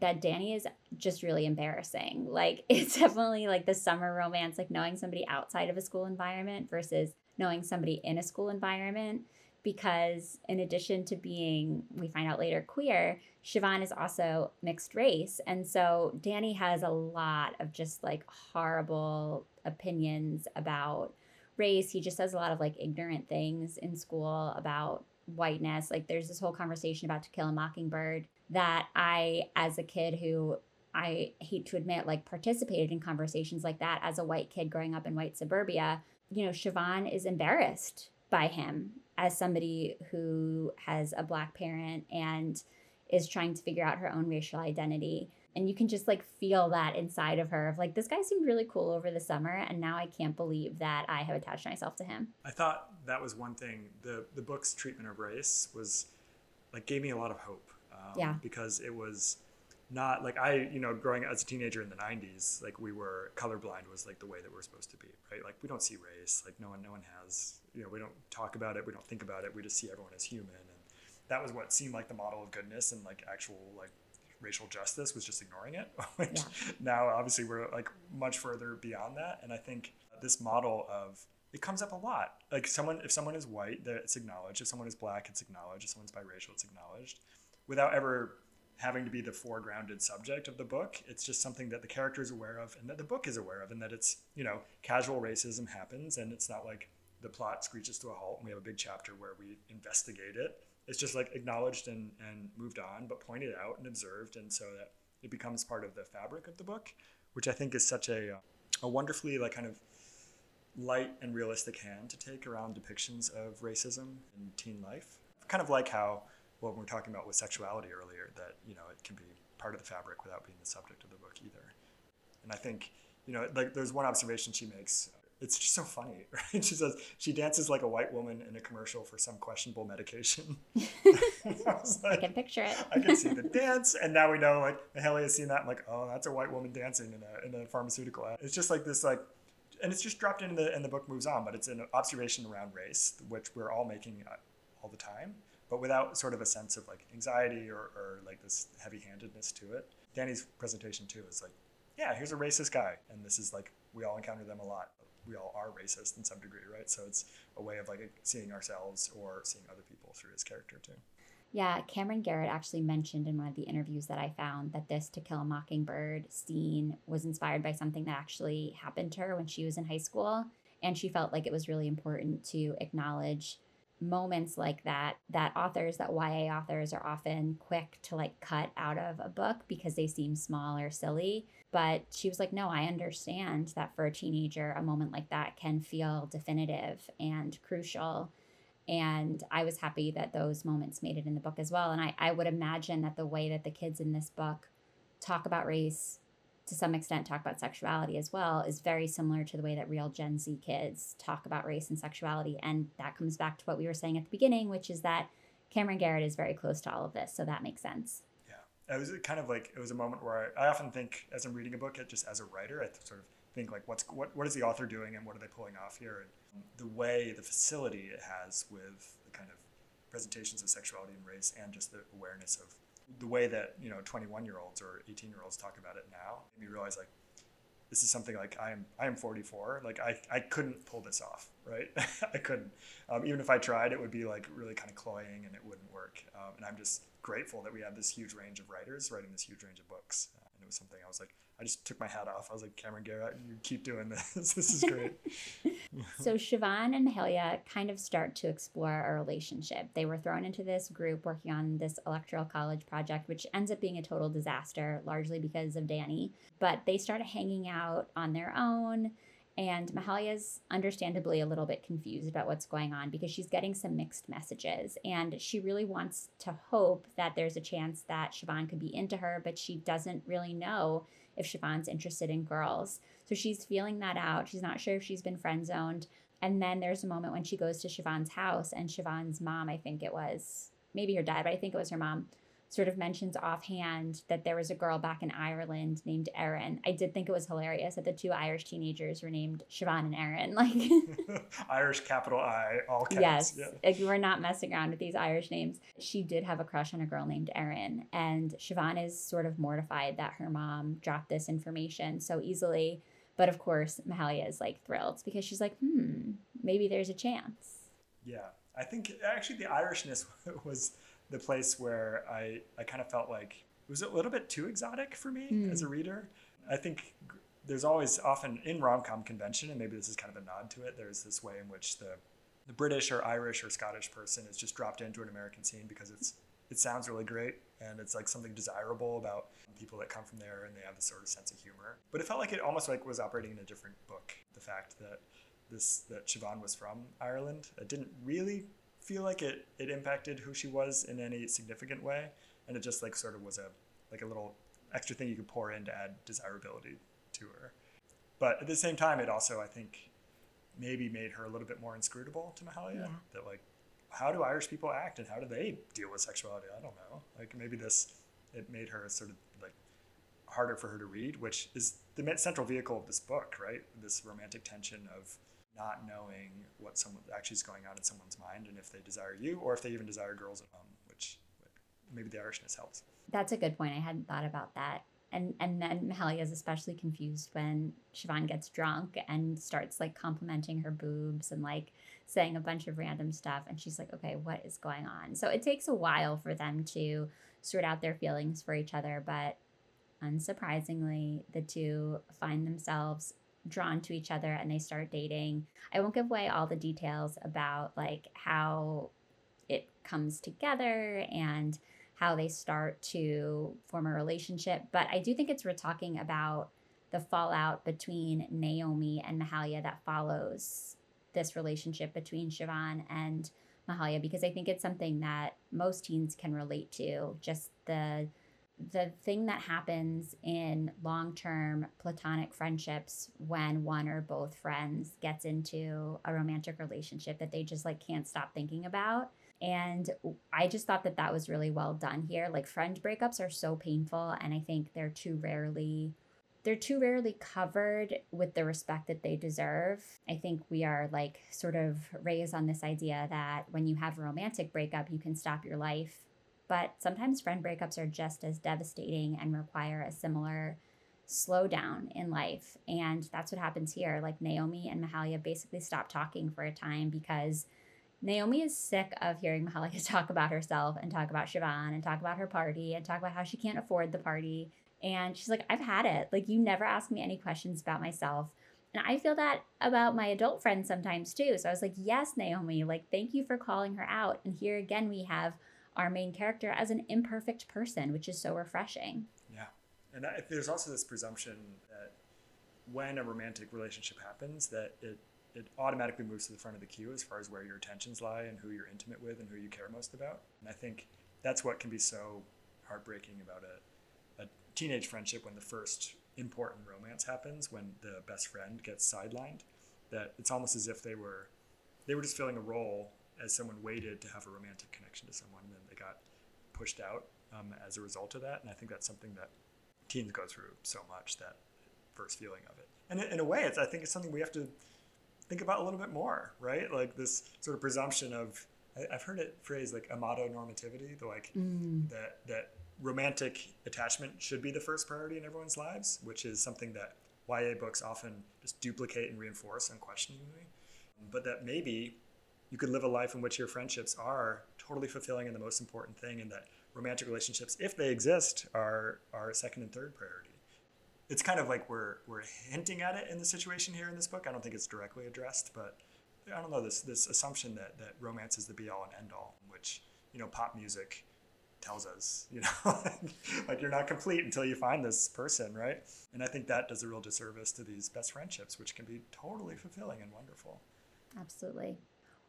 that Danny is just really embarrassing. Like it's definitely like the summer romance, like knowing somebody outside of a school environment versus knowing somebody in a school environment. Because in addition to being, we find out later, queer, Siobhan is also mixed race. And so Danny has a lot of just like horrible opinions about race. He just says a lot of like ignorant things in school about whiteness. Like there's this whole conversation about To Kill a Mockingbird that I, as a kid who I hate to admit, like participated in conversations like that as a white kid growing up in white suburbia, you know, Siobhan is embarrassed by him as somebody who has a black parent and is trying to figure out her own racial identity. And you can just like feel that inside of her of like, this guy seemed really cool over the summer. And now I can't believe that I have attached myself to him. I thought that was one thing. The, the book's treatment of race was like, gave me a lot of hope um, yeah. Because it was not like I, you know, growing as a teenager in the 90s, like we were colorblind was like the way that we're supposed to be, right? Like we don't see race, like no one, no one has, you know, we don't talk about it, we don't think about it, we just see everyone as human. And that was what seemed like the model of goodness and like actual like racial justice was just ignoring it. Which yeah. now obviously we're like much further beyond that. And I think this model of it comes up a lot. Like someone, if someone is white, it's acknowledged. If someone is black, it's acknowledged. If someone's biracial, it's acknowledged without ever having to be the foregrounded subject of the book. It's just something that the character is aware of and that the book is aware of, and that it's, you know, casual racism happens and it's not like the plot screeches to a halt and we have a big chapter where we investigate it. It's just like acknowledged and, and moved on, but pointed out and observed, and so that it becomes part of the fabric of the book, which I think is such a, uh, a wonderfully like kind of light and realistic hand to take around depictions of racism in teen life. Kind of like how what we were talking about with sexuality earlier, that you know it can be part of the fabric without being the subject of the book either. And I think you know like there's one observation she makes. It's just so funny, right? She says she dances like a white woman in a commercial for some questionable medication. I, like, I, can picture it. I can see the dance, and now we know like Mahalia has seen that. I'm like, oh, that's a white woman dancing in a in a pharmaceutical ad. It's just like this like and it's just dropped in the and the book moves on but it's an observation around race which we're all making uh, all the time but without sort of a sense of like anxiety or, or like this heavy handedness to it. Danny's presentation too is like, yeah, here's a racist guy. And this is like, we all encounter them a lot. We all are racist in some degree, right? So it's a way of like seeing ourselves or seeing other people through his character too. Yeah, Camryn Garrett actually mentioned in one of the interviews that I found that this To Kill a Mockingbird scene was inspired by something that actually happened to her when she was in high school. And she felt like it was really important to acknowledge moments like that that authors that YA authors are often quick to like cut out of a book because they seem small or silly. But she was like no I understand that for a teenager a moment like that can feel definitive and crucial. And I was happy that those moments made it in the book as well. And I I would imagine that the way that the kids in this book talk about race to some extent talk about sexuality as well is very similar to the way that real Gen Z kids talk about race and sexuality. And that comes back to what we were saying at the beginning, which is that Camryn Garrett is very close to all of this. So that makes sense. Yeah. It was kind of like, it was a moment where I, I often think as I'm reading a book, just as a writer, I sort of think like, what's, what, what is the author doing and what are they pulling off here? And the way, the facility it has with the kind of presentations of sexuality and race and just the awareness of the way that you know 21 year olds or 18 year olds talk about it now made me realize like this is something like I am I am 44 like I, I couldn't pull this off right? I couldn't. Um, even if I tried it would be like really kind of cloying and it wouldn't work. Um, and I'm just grateful that we have this huge range of writers writing this huge range of books it was something I was like I just took my hat off. I was like, Camryn Garrett, you keep doing this. this is great. so Siobhan and Mahalia kind of start to explore a relationship. They were thrown into this group working on this electoral college project, which ends up being a total disaster, largely because of Danny. But they start hanging out on their own. And Mahalia's understandably a little bit confused about what's going on because she's getting some mixed messages. And she really wants to hope that there's a chance that Siobhan could be into her, but she doesn't really know if Siobhan's interested in girls. So she's feeling that out. She's not sure if she's been friend zoned. And then there's a moment when she goes to Siobhan's house, and Siobhan's mom, I think it was, maybe her dad, but I think it was her mom, sort of mentions offhand that there was a girl back in Ireland named Erin. I did think it was hilarious that the two Irish teenagers were named Siobhan and Erin. Like Irish capital I, all caps. Yes, yeah. like we're not messing around with these Irish names. She did have a crush on a girl named Erin, and Siobhan is sort of mortified that her mom dropped this information so easily. But of course, Mahalia is like thrilled because she's like, hmm, maybe there's a chance. Yeah, I think actually the Irishness was the place where I, I kind of felt like it was a little bit too exotic for me mm. as a reader. I think there's always often in rom-com convention, and maybe this is kind of a nod to it, there's this way in which the, the British or Irish or Scottish person is just dropped into an American scene because it's it sounds really great and it's like something desirable about people that come from there and they have this sort of sense of humor. But it felt like it almost like was operating in a different book. The fact that this that Siobhan was from Ireland, it didn't really feel like it it impacted who she was in any significant way, and it just like sort of was a like a little extra thing you could pour in to add desirability to her. But at the same time, it also I think maybe made her a little bit more inscrutable to Mahalia. Yeah. That like, how do Irish people act and how do they deal with sexuality? I don't know. Like maybe this it made her sort of like harder for her to read, which is the central vehicle of this book, right? This romantic tension of not knowing what someone actually is going on in someone's mind and if they desire you or if they even desire girls at home, which maybe the Irishness helps. That's a good point. I hadn't thought about that. And and then Mahalia is especially confused when Siobhan gets drunk and starts like complimenting her boobs and like saying a bunch of random stuff. And she's like, okay, what is going on? So it takes a while for them to sort out their feelings for each other. But unsurprisingly, the two find themselves drawn to each other and they start dating. I won't give away all the details about like how it comes together and how they start to form a relationship, but I do think it's we're talking about the fallout between Naomi and Mahalia that follows this relationship between Siobhan and Mahalia because I think it's something that most teens can relate to. Just the the thing that happens in long-term platonic friendships when one or both friends gets into a romantic relationship that they just like can't stop thinking about and i just thought that that was really well done here like friend breakups are so painful and i think they're too rarely they're too rarely covered with the respect that they deserve. I think we are like sort of raised on this idea that when you have a romantic breakup, you can stop your life but sometimes friend breakups are just as devastating and require a similar slowdown in life. And that's what happens here. Like Naomi and Mahalia basically stop talking for a time because Naomi is sick of hearing Mahalia talk about herself and talk about Siobhan and talk about her party and talk about how she can't afford the party. And she's like, I've had it. Like, you never ask me any questions about myself. And I feel that about my adult friends sometimes too. So I was like, yes, Naomi, like, thank you for calling her out. And here again, we have our main character as an imperfect person, which is so refreshing. Yeah. And I, there's also this presumption that when a romantic relationship happens, that it, it automatically moves to the front of the queue as far as where your attentions lie and who you're intimate with and who you care most about. And I think that's what can be so heartbreaking about a, a teenage friendship when the first important romance happens, when the best friend gets sidelined, that it's almost as if they were they were just filling a role as someone waited to have a romantic connection to someone, and then they got pushed out um, as a result of that. And I think that's something that teens go through so much that first feeling of it. And in a way, it's I think it's something we have to think about a little bit more, right? Like this sort of presumption of I, have heard it phrased like amatonormativity, the like mm. that that romantic attachment should be the first priority in everyone's lives, which is something that YA books often just duplicate and reinforce unquestioningly. But that maybe you could live a life in which your friendships are totally fulfilling and the most important thing, and that romantic relationships, if they exist, are are second and third priority. It's kind of like we're we're hinting at it in the situation here in this book. I don't think it's directly addressed, but I don't know this this assumption that that romance is the be all and end all, which you know pop music tells us, you know, like you're not complete until you find this person, right? And I think that does a real disservice to these best friendships, which can be totally fulfilling and wonderful. Absolutely.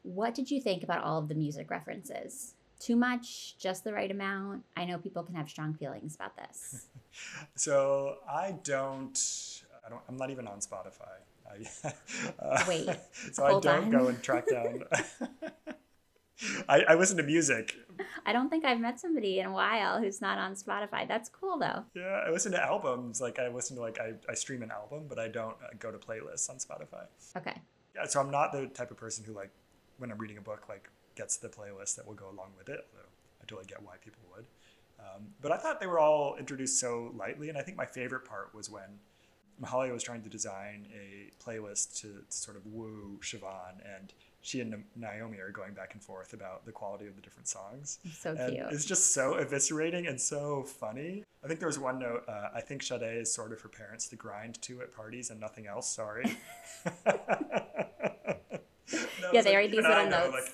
What did you think about all of the music references? Too much, just the right amount? I know people can have strong feelings about this. so I don't I don't. I'm not even on Spotify. I, uh, Wait. so I don't on. go and track down. I, I listen to music. I don't think I've met somebody in a while who's not on Spotify. That's cool though. Yeah, I listen to albums. Like I listen to like I, I stream an album, but I don't uh, go to playlists on Spotify. Okay. Yeah, so I'm not the type of person who like when I'm reading a book like gets the playlist that will go along with it. Although I totally get why people would. Um, but I thought they were all introduced so lightly, and I think my favorite part was when Mahalia was trying to design a playlist to, to sort of woo Siobhan, and she and Naomi are going back and forth about the quality of the different songs. So and cute. It's just so eviscerating and so funny. I think there was one note. Uh, I think Sade is sort of for parents to grind to at parties and nothing else. Sorry. No, Yeah, they like, write these little know, notes.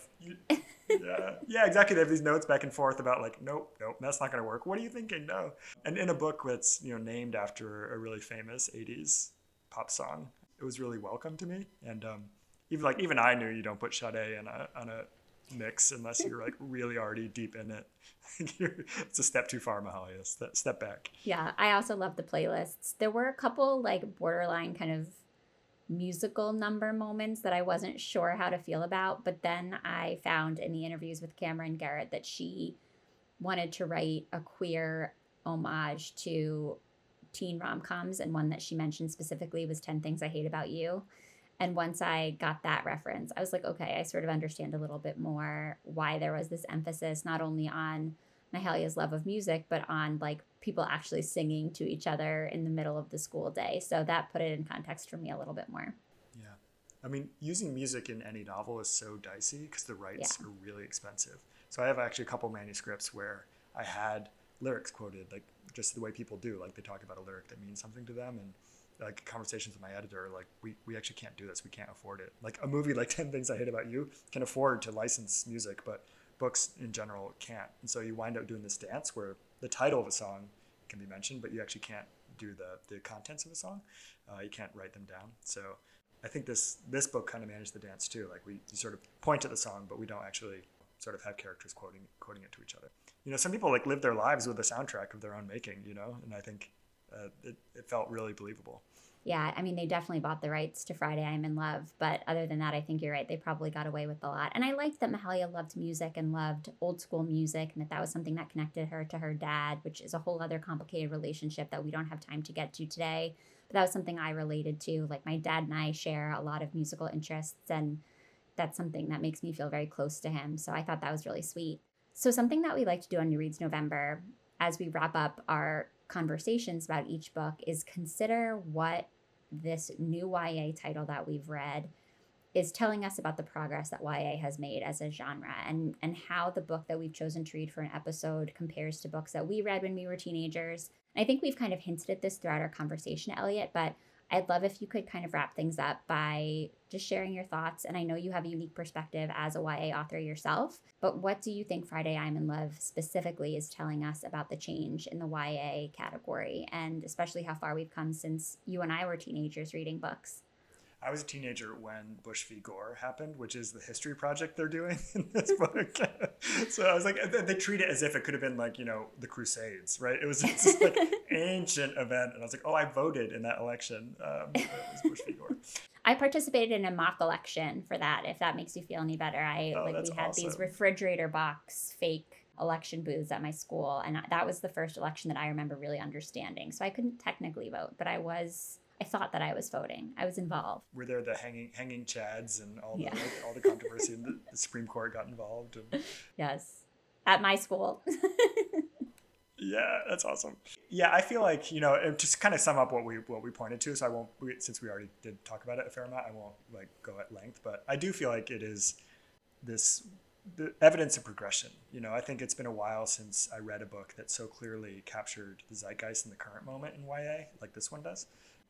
like, yeah, yeah, exactly. They have these notes back and forth about like, nope, nope, that's not going to work. What are you thinking? No. And in a book that's you know named after a really famous '80s pop song, it was really welcome to me. And um, even like even I knew you don't put Sade in a on a mix unless you're like really already deep in it. It's a step too far, Mahalia. Step, step back. Yeah, I also love the playlists. There were a couple like borderline kind of musical number moments that I wasn't sure how to feel about, but then I found in the interviews with Camryn Garrett that she wanted to write a queer homage to teen rom-coms and one that she mentioned specifically was 10 Things I Hate About You. And once I got that reference, I was like, okay, I sort of understand a little bit more why there was this emphasis not only on Mahalia's love of music, but on like people actually singing to each other in the middle of the school day. So that put it in context for me a little bit more. Yeah. I mean, using music in any novel is so dicey because the rights Yeah. are really expensive. So I have actually a couple manuscripts where I had lyrics quoted, like just the way people do. Like they talk about a lyric that means something to them. And like conversations with my editor, like we, we actually can't do this. We can't afford it. Like a movie like 10 Things I Hate About You can afford to license music, but books in general can't. And so you wind up doing this dance where the title of a song can be mentioned, but you actually can't do the, the contents of a song. Uh, you can't write them down. So I think this this book kind of managed the dance too. Like we sort of point at the song, but we don't actually sort of have characters quoting quoting it to each other. You know, some people like live their lives with a soundtrack of their own making. You know, and I think uh, it, it felt really believable. Yeah, I mean, they definitely bought the rights to Friday I'm in Love. But other than that, I think you're right. They probably got away with a lot. And I liked that Mahalia loved music and loved old school music and that that was something that connected her to her dad, which is a whole other complicated relationship that we don't have time to get to today. But that was something I related to. Like, my dad and I share a lot of musical interests, and that's something that makes me feel very close to him. So I thought that was really sweet. So, something that we like to do on New Reads November as we wrap up our conversations about each book is consider what this new YA title that we've read is telling us about the progress that YA has made as a genre and and how the book that we've chosen to read for an episode compares to books that we read when we were teenagers. I think we've kind of hinted at this throughout our conversation, Eliot, but I'd love if you could kind of wrap things up by just sharing your thoughts. And I know you have a unique perspective as a YA author yourself, but what do you think Friday I'm in Love specifically is telling us about the change in the YA category and especially how far we've come since you and I were teenagers reading books? I was a teenager when Bush v. Gore happened, which is the history project they're doing in this book. so I was like, they, treat it as if it could have been like, you know, the Crusades, right? It was this like ancient event. And I was like, oh, I voted in that election. Um, it was Bush v. Gore. I participated in a mock election for that, if that makes you feel any better. I Oh, like we had these refrigerator box fake election booths at my school and that was the first election that I remember really understanding. So I couldn't technically vote, but I was I thought that I was voting. I was involved. Were there the hanging hanging chads and all the Yeah. like, all the controversy and the, the Supreme Court got involved and Yes. At my school. Yeah, that's awesome. Yeah, I feel like you know, it just kind of sum up what we what we pointed to. So I won't, we, since we already did talk about it a fair amount, I won't like go at length. But I do feel like it is this the evidence of progression. You know, I think it's been a while since I read a book that so clearly captured the zeitgeist in the current moment in YA, like this one does,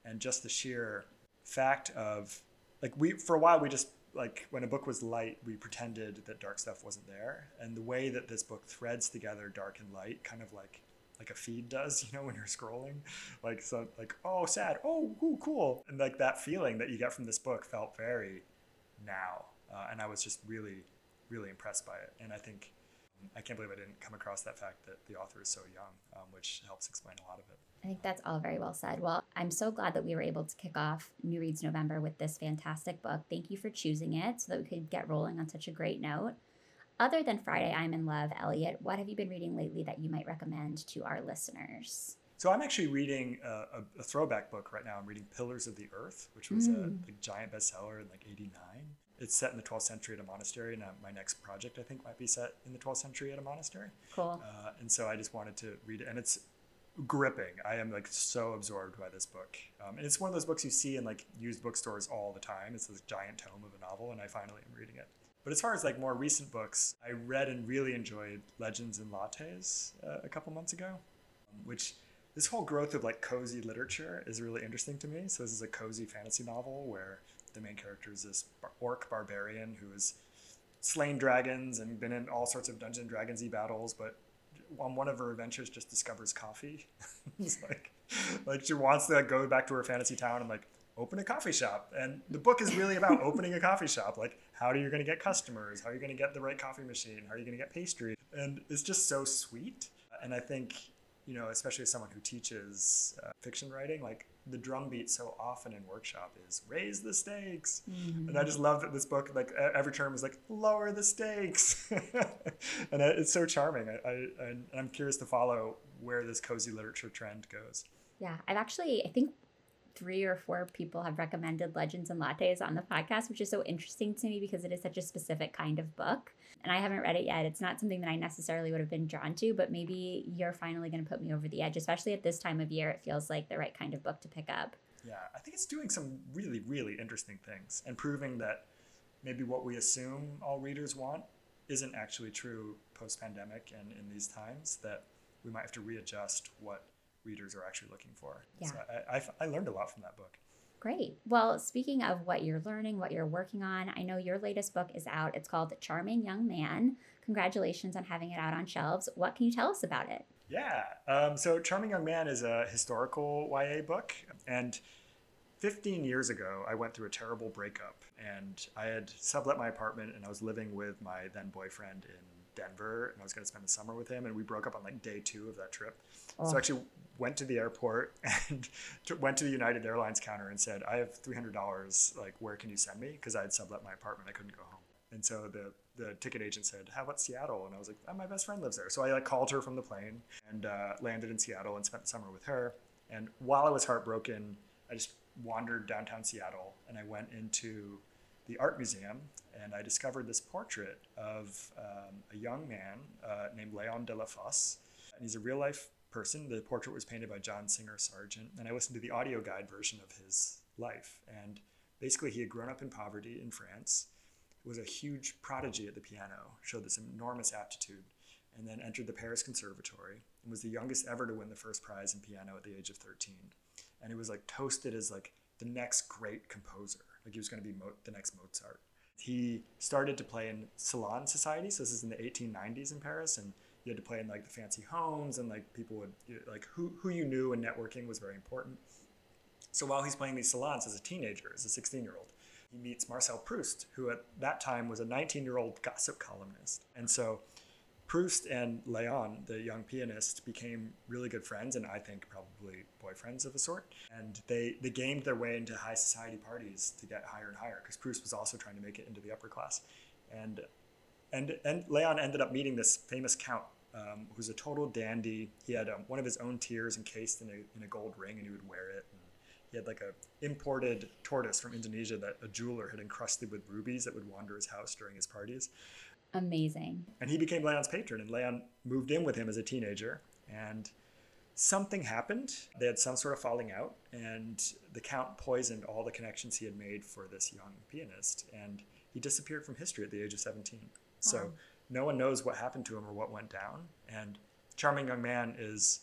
and just the sheer fact of like we for a while we just like when a book was light we pretended that dark stuff wasn't there. And the way that this book threads together dark and light kind of like like a feed does you know when you're scrolling like so like oh sad oh ooh, cool. And like that feeling that you get from this book felt very now. Uh, and i was just really really impressed by it. And i think I can't believe I didn't come across that fact that the author is so young, um, which helps explain a lot of it. I think that's all very well said. Well, I'm so glad that we were able to kick off New Reads November with this fantastic book. Thank you for choosing it so that we could get rolling on such a great note. Other than Friday, I'm in Love, Eliot, what have you been reading lately that you might recommend to our listeners? So I'm actually reading a, a, a throwback book right now. I'm reading Pillars of the Earth, which was mm. a, a giant bestseller in like '89 it's set in the 12th century at a monastery, and uh, my next project I think might be set in the 12th century at a monastery. Cool. Uh, and so I just wanted to read it, and it's gripping. I am like so absorbed by this book, um, and it's one of those books you see in like used bookstores all the time. It's this giant tome of a novel, and I finally am reading it. But as far as like more recent books, I read and really enjoyed Legends and Lattes uh, a couple months ago, um, which this whole growth of like cozy literature is really interesting to me. So this is a cozy fantasy novel where the main character is this orc barbarian who has slain dragons and been in all sorts of Dungeons and Dragons battles, but on one of her adventures just discovers coffee. it's like, like she wants to go back to her fantasy town and like open a coffee shop. And the book is really about opening a coffee shop. Like, how are you going to get customers? How are you going to get the right coffee machine? How are you going to get pastry? And it's just so sweet. And I think, you know, especially as someone who teaches uh, fiction writing, like the drumbeat so often in workshop is raise the stakes. Mm-hmm. and i just love that this book like every term is like lower the stakes. And it's so charming. I, I i'm curious to follow where this cozy literature trend goes. Yeah i've actually i think three or four people have recommended Legends and Lattes on the podcast, which is so interesting to me because it is such a specific kind of book. And I haven't read it yet. It's not something that I necessarily would have been drawn to, but maybe you're finally going to put me over the edge, especially at this time of year. It feels like the right kind of book to pick up. Yeah, I think it's doing some really, really interesting things and proving that maybe what we assume all readers want isn't actually true post pandemic and in these times, that we might have to readjust what readers are actually looking for. Yeah. So I, I, I learned a lot from that book. Great. Well, speaking of what you're learning, what you're working on, I know your latest book is out. It's called Charming Young Man. Congratulations on having it out on shelves. What can you tell us about it? Yeah. Um, so, Charming Young Man is a historical YA book. And 15 years ago, I went through a terrible breakup. And I had sublet my apartment and I was living with my then boyfriend in Denver and I was going to spend the summer with him. And we broke up on like day two of that trip. Oh. So I actually went to the airport and went to the United Airlines counter and said, I have $300. Like, where can you send me? Because I had sublet my apartment. I couldn't go home. And so the, the ticket agent said, How about Seattle? And I was like, oh, My best friend lives there. So I like called her from the plane and uh, landed in Seattle and spent the summer with her. And while I was heartbroken, I just wandered downtown Seattle and I went into the art museum and I discovered this portrait of um, a young man uh, named Leon Delafosse. And he's a real life person. The portrait was painted by John Singer Sargent, and I listened to the audio guide version of his life. And basically, he had grown up in poverty in France, was a huge prodigy at the piano, showed this enormous aptitude, and then entered the Paris Conservatory and was the youngest ever to win the first prize in piano at the age of 13. And he was like toasted as like the next great composer, like he was going to be Mo- the next Mozart he started to play in salon society. So this is in the 1890s in Paris, and you had to play in like the fancy homes, and like people would like who who you knew, and networking was very important. So while he's playing these salons as a teenager, as a 16 year old, he meets Marcel Proust, who at that time was a 19 year old gossip columnist, and so Proust and Leon, the young pianist, became really good friends and I think probably boyfriends of a sort. And they, they gamed their way into high society parties to get higher and higher because Proust was also trying to make it into the upper class. And, and, and Leon ended up meeting this famous count um, who's a total dandy. He had um, one of his own tears encased in a, in a gold ring and he would wear it. And he had like a imported tortoise from Indonesia that a jeweler had encrusted with rubies that would wander his house during his parties. Amazing. And he became Leon's patron, and Leon moved in with him as a teenager. And something happened. They had some sort of falling out, and the Count poisoned all the connections he had made for this young pianist. And he disappeared from history at the age of 17. So wow. No one knows what happened to him or what went down. And Charming Young Man is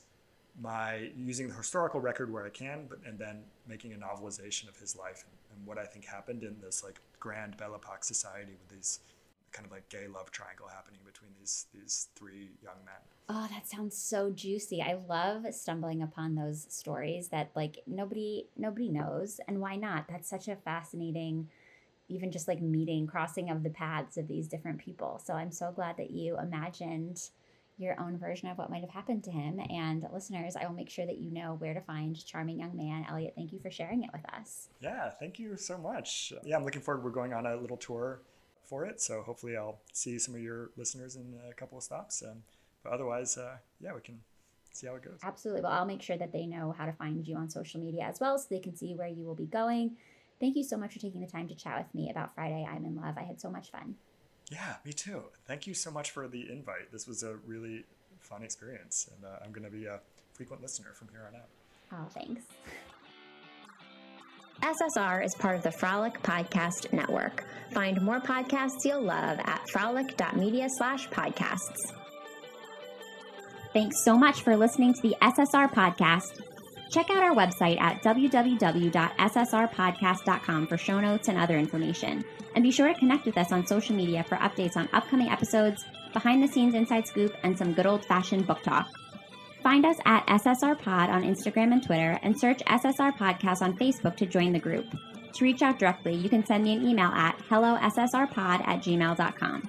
my using the historical record where I can, but and then making a novelization of his life and, and what I think happened in this like grand Belle Epoque society with these kind of like gay love triangle happening between these these three young men. Oh, that sounds so juicy. I love stumbling upon those stories that like nobody nobody knows and why not? That's such a fascinating even just like meeting, crossing of the paths of these different people. So I'm so glad that you imagined your own version of what might have happened to him. And listeners, I will make sure that you know where to find Charming Young Man. Elliot, thank you for sharing it with us. Yeah, thank you so much. Yeah, I'm looking forward. We're going on a little tour for it. So hopefully I'll see some of your listeners in a couple of stops. Um, but otherwise, uh, yeah, we can see how it goes. Absolutely. Well, I'll make sure that they know how to find you on social media as well so they can see where you will be going. Thank you so much for taking the time to chat with me about Friday I'm in Love. I had so much fun. Yeah, me too. Thank you so much for the invite. This was a really fun experience, and uh, I'm going to be a frequent listener from here on out. Oh, thanks. SSR is part of the Frolic Podcast Network. Find more podcasts you'll love at frolic.media slash podcasts. Thanks so much for listening to the SSR Podcast. Check out our website at www.ssrpodcast.com for show notes and other information. And be sure to connect with us on social media for updates on upcoming episodes, behind the scenes inside scoop, and some good old fashioned book talk. Find us at SSR Pod on Instagram and Twitter, and search SSR Podcast on Facebook to join the group. To reach out directly, you can send me an email at hellossrpod at gmail.com.